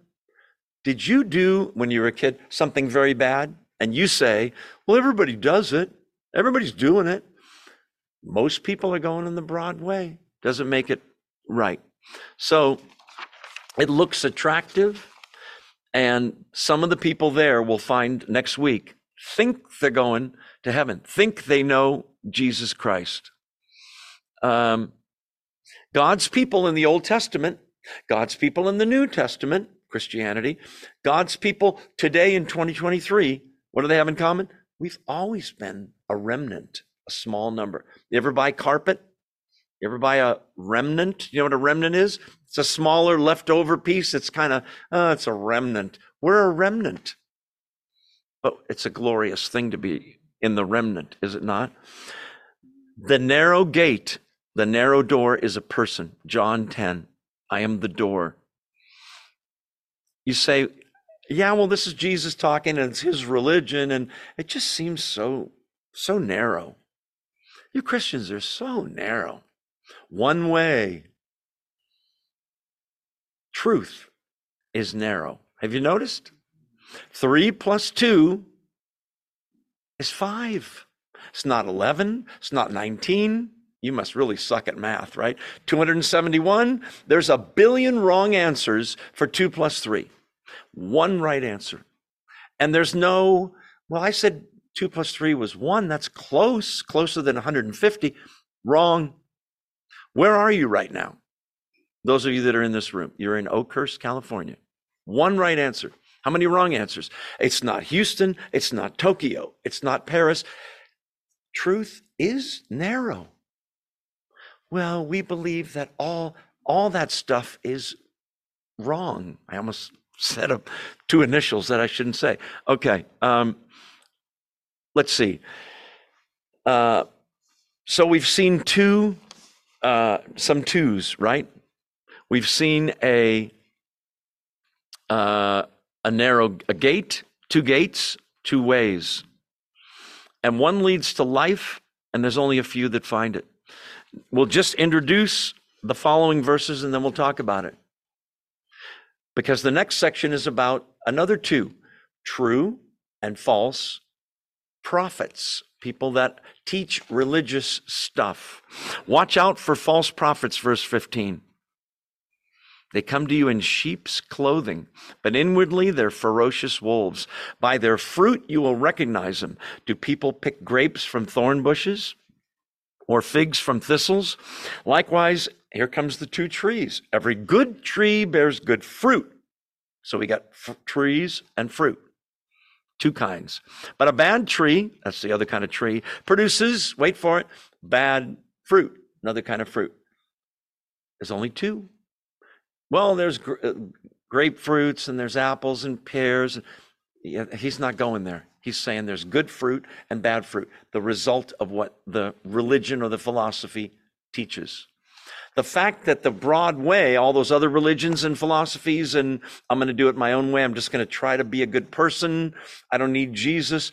Did you do, when you were a kid, something very bad? And you say, well, everybody does it, everybody's doing it. Most people are going in the broad way. Doesn't make it right. So it looks attractive. And some of the people there will find next week think they're going to heaven, think they know Jesus Christ. Um, God's people in the Old Testament, God's people in the New Testament, Christianity, God's people today in 2023 what do they have in common? We've always been a remnant, a small number. You ever buy carpet? You ever buy a remnant? You know what a remnant is? It's a smaller leftover piece. It's kind of, oh, it's a remnant. We're a remnant. but it's a glorious thing to be in the remnant, is it not? The narrow gate, the narrow door is a person. John 10. I am the door. You say, yeah, well, this is Jesus talking and it's his religion, and it just seems so, so narrow. You Christians are so narrow. One way. Truth is narrow. Have you noticed? Three plus two is five. It's not 11. It's not 19. You must really suck at math, right? 271. There's a billion wrong answers for two plus three. One right answer. And there's no, well, I said two plus three was one. That's close, closer than 150. Wrong. Where are you right now? Those of you that are in this room, you're in Oakhurst, California. One right answer. How many wrong answers? It's not Houston. It's not Tokyo. It's not Paris. Truth is narrow. Well, we believe that all all that stuff is wrong. I almost said of two initials that I shouldn't say. Okay. Um, let's see. Uh, so we've seen two, uh, some twos, right? We've seen a uh, a narrow a gate, two gates, two ways, and one leads to life, and there's only a few that find it. We'll just introduce the following verses, and then we'll talk about it because the next section is about another two true and false prophets, people that teach religious stuff. Watch out for false prophets, verse 15. They come to you in sheep's clothing, but inwardly they're ferocious wolves. By their fruit you will recognize them. Do people pick grapes from thorn bushes or figs from thistles? Likewise, here comes the two trees. Every good tree bears good fruit. So we got f- trees and fruit, two kinds. But a bad tree, that's the other kind of tree, produces, wait for it, bad fruit, another kind of fruit. There's only two. Well, there's gr- uh, grapefruits and there's apples and pears. He's not going there. He's saying there's good fruit and bad fruit, the result of what the religion or the philosophy teaches. The fact that the broad way, all those other religions and philosophies, and I'm going to do it my own way, I'm just going to try to be a good person, I don't need Jesus,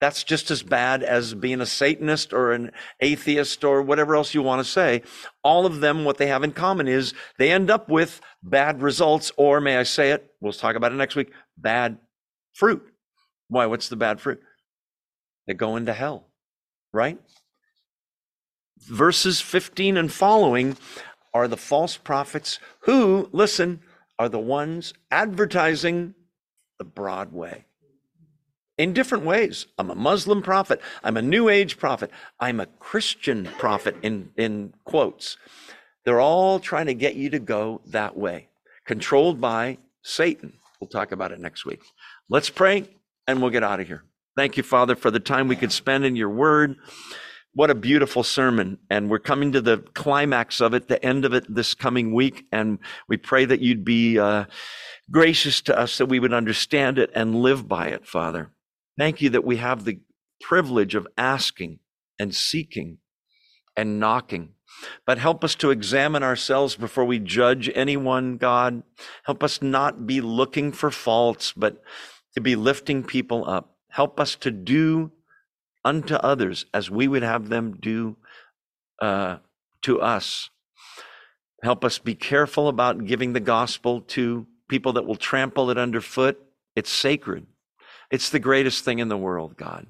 that's just as bad as being a Satanist or an atheist or whatever else you want to say. All of them, what they have in common is they end up with bad results, or may I say it, we'll talk about it next week, bad fruit. Why? What's the bad fruit? They go into hell, right? Verses 15 and following are the false prophets who, listen, are the ones advertising the broad way in different ways. I'm a Muslim prophet. I'm a New Age prophet. I'm a Christian prophet, in, in quotes. They're all trying to get you to go that way, controlled by Satan. We'll talk about it next week. Let's pray and we'll get out of here. Thank you, Father, for the time we could spend in your word. What a beautiful sermon. And we're coming to the climax of it, the end of it this coming week. And we pray that you'd be uh, gracious to us, that we would understand it and live by it, Father. Thank you that we have the privilege of asking and seeking and knocking. But help us to examine ourselves before we judge anyone, God. Help us not be looking for faults, but to be lifting people up. Help us to do unto others as we would have them do uh, to us. Help us be careful about giving the gospel to people that will trample it underfoot. It's sacred. It's the greatest thing in the world, God.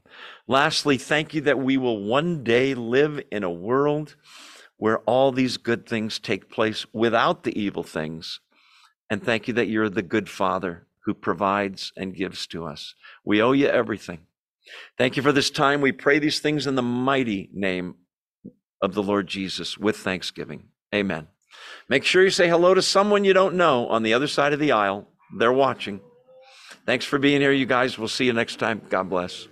Lastly, thank you that we will one day live in a world where all these good things take place without the evil things. And thank you that you're the good Father who provides and gives to us. We owe you everything. Thank you for this time. We pray these things in the mighty name of the Lord Jesus with thanksgiving. Amen. Make sure you say hello to someone you don't know on the other side of the aisle. They're watching. Thanks for being here, you guys. We'll see you next time. God bless.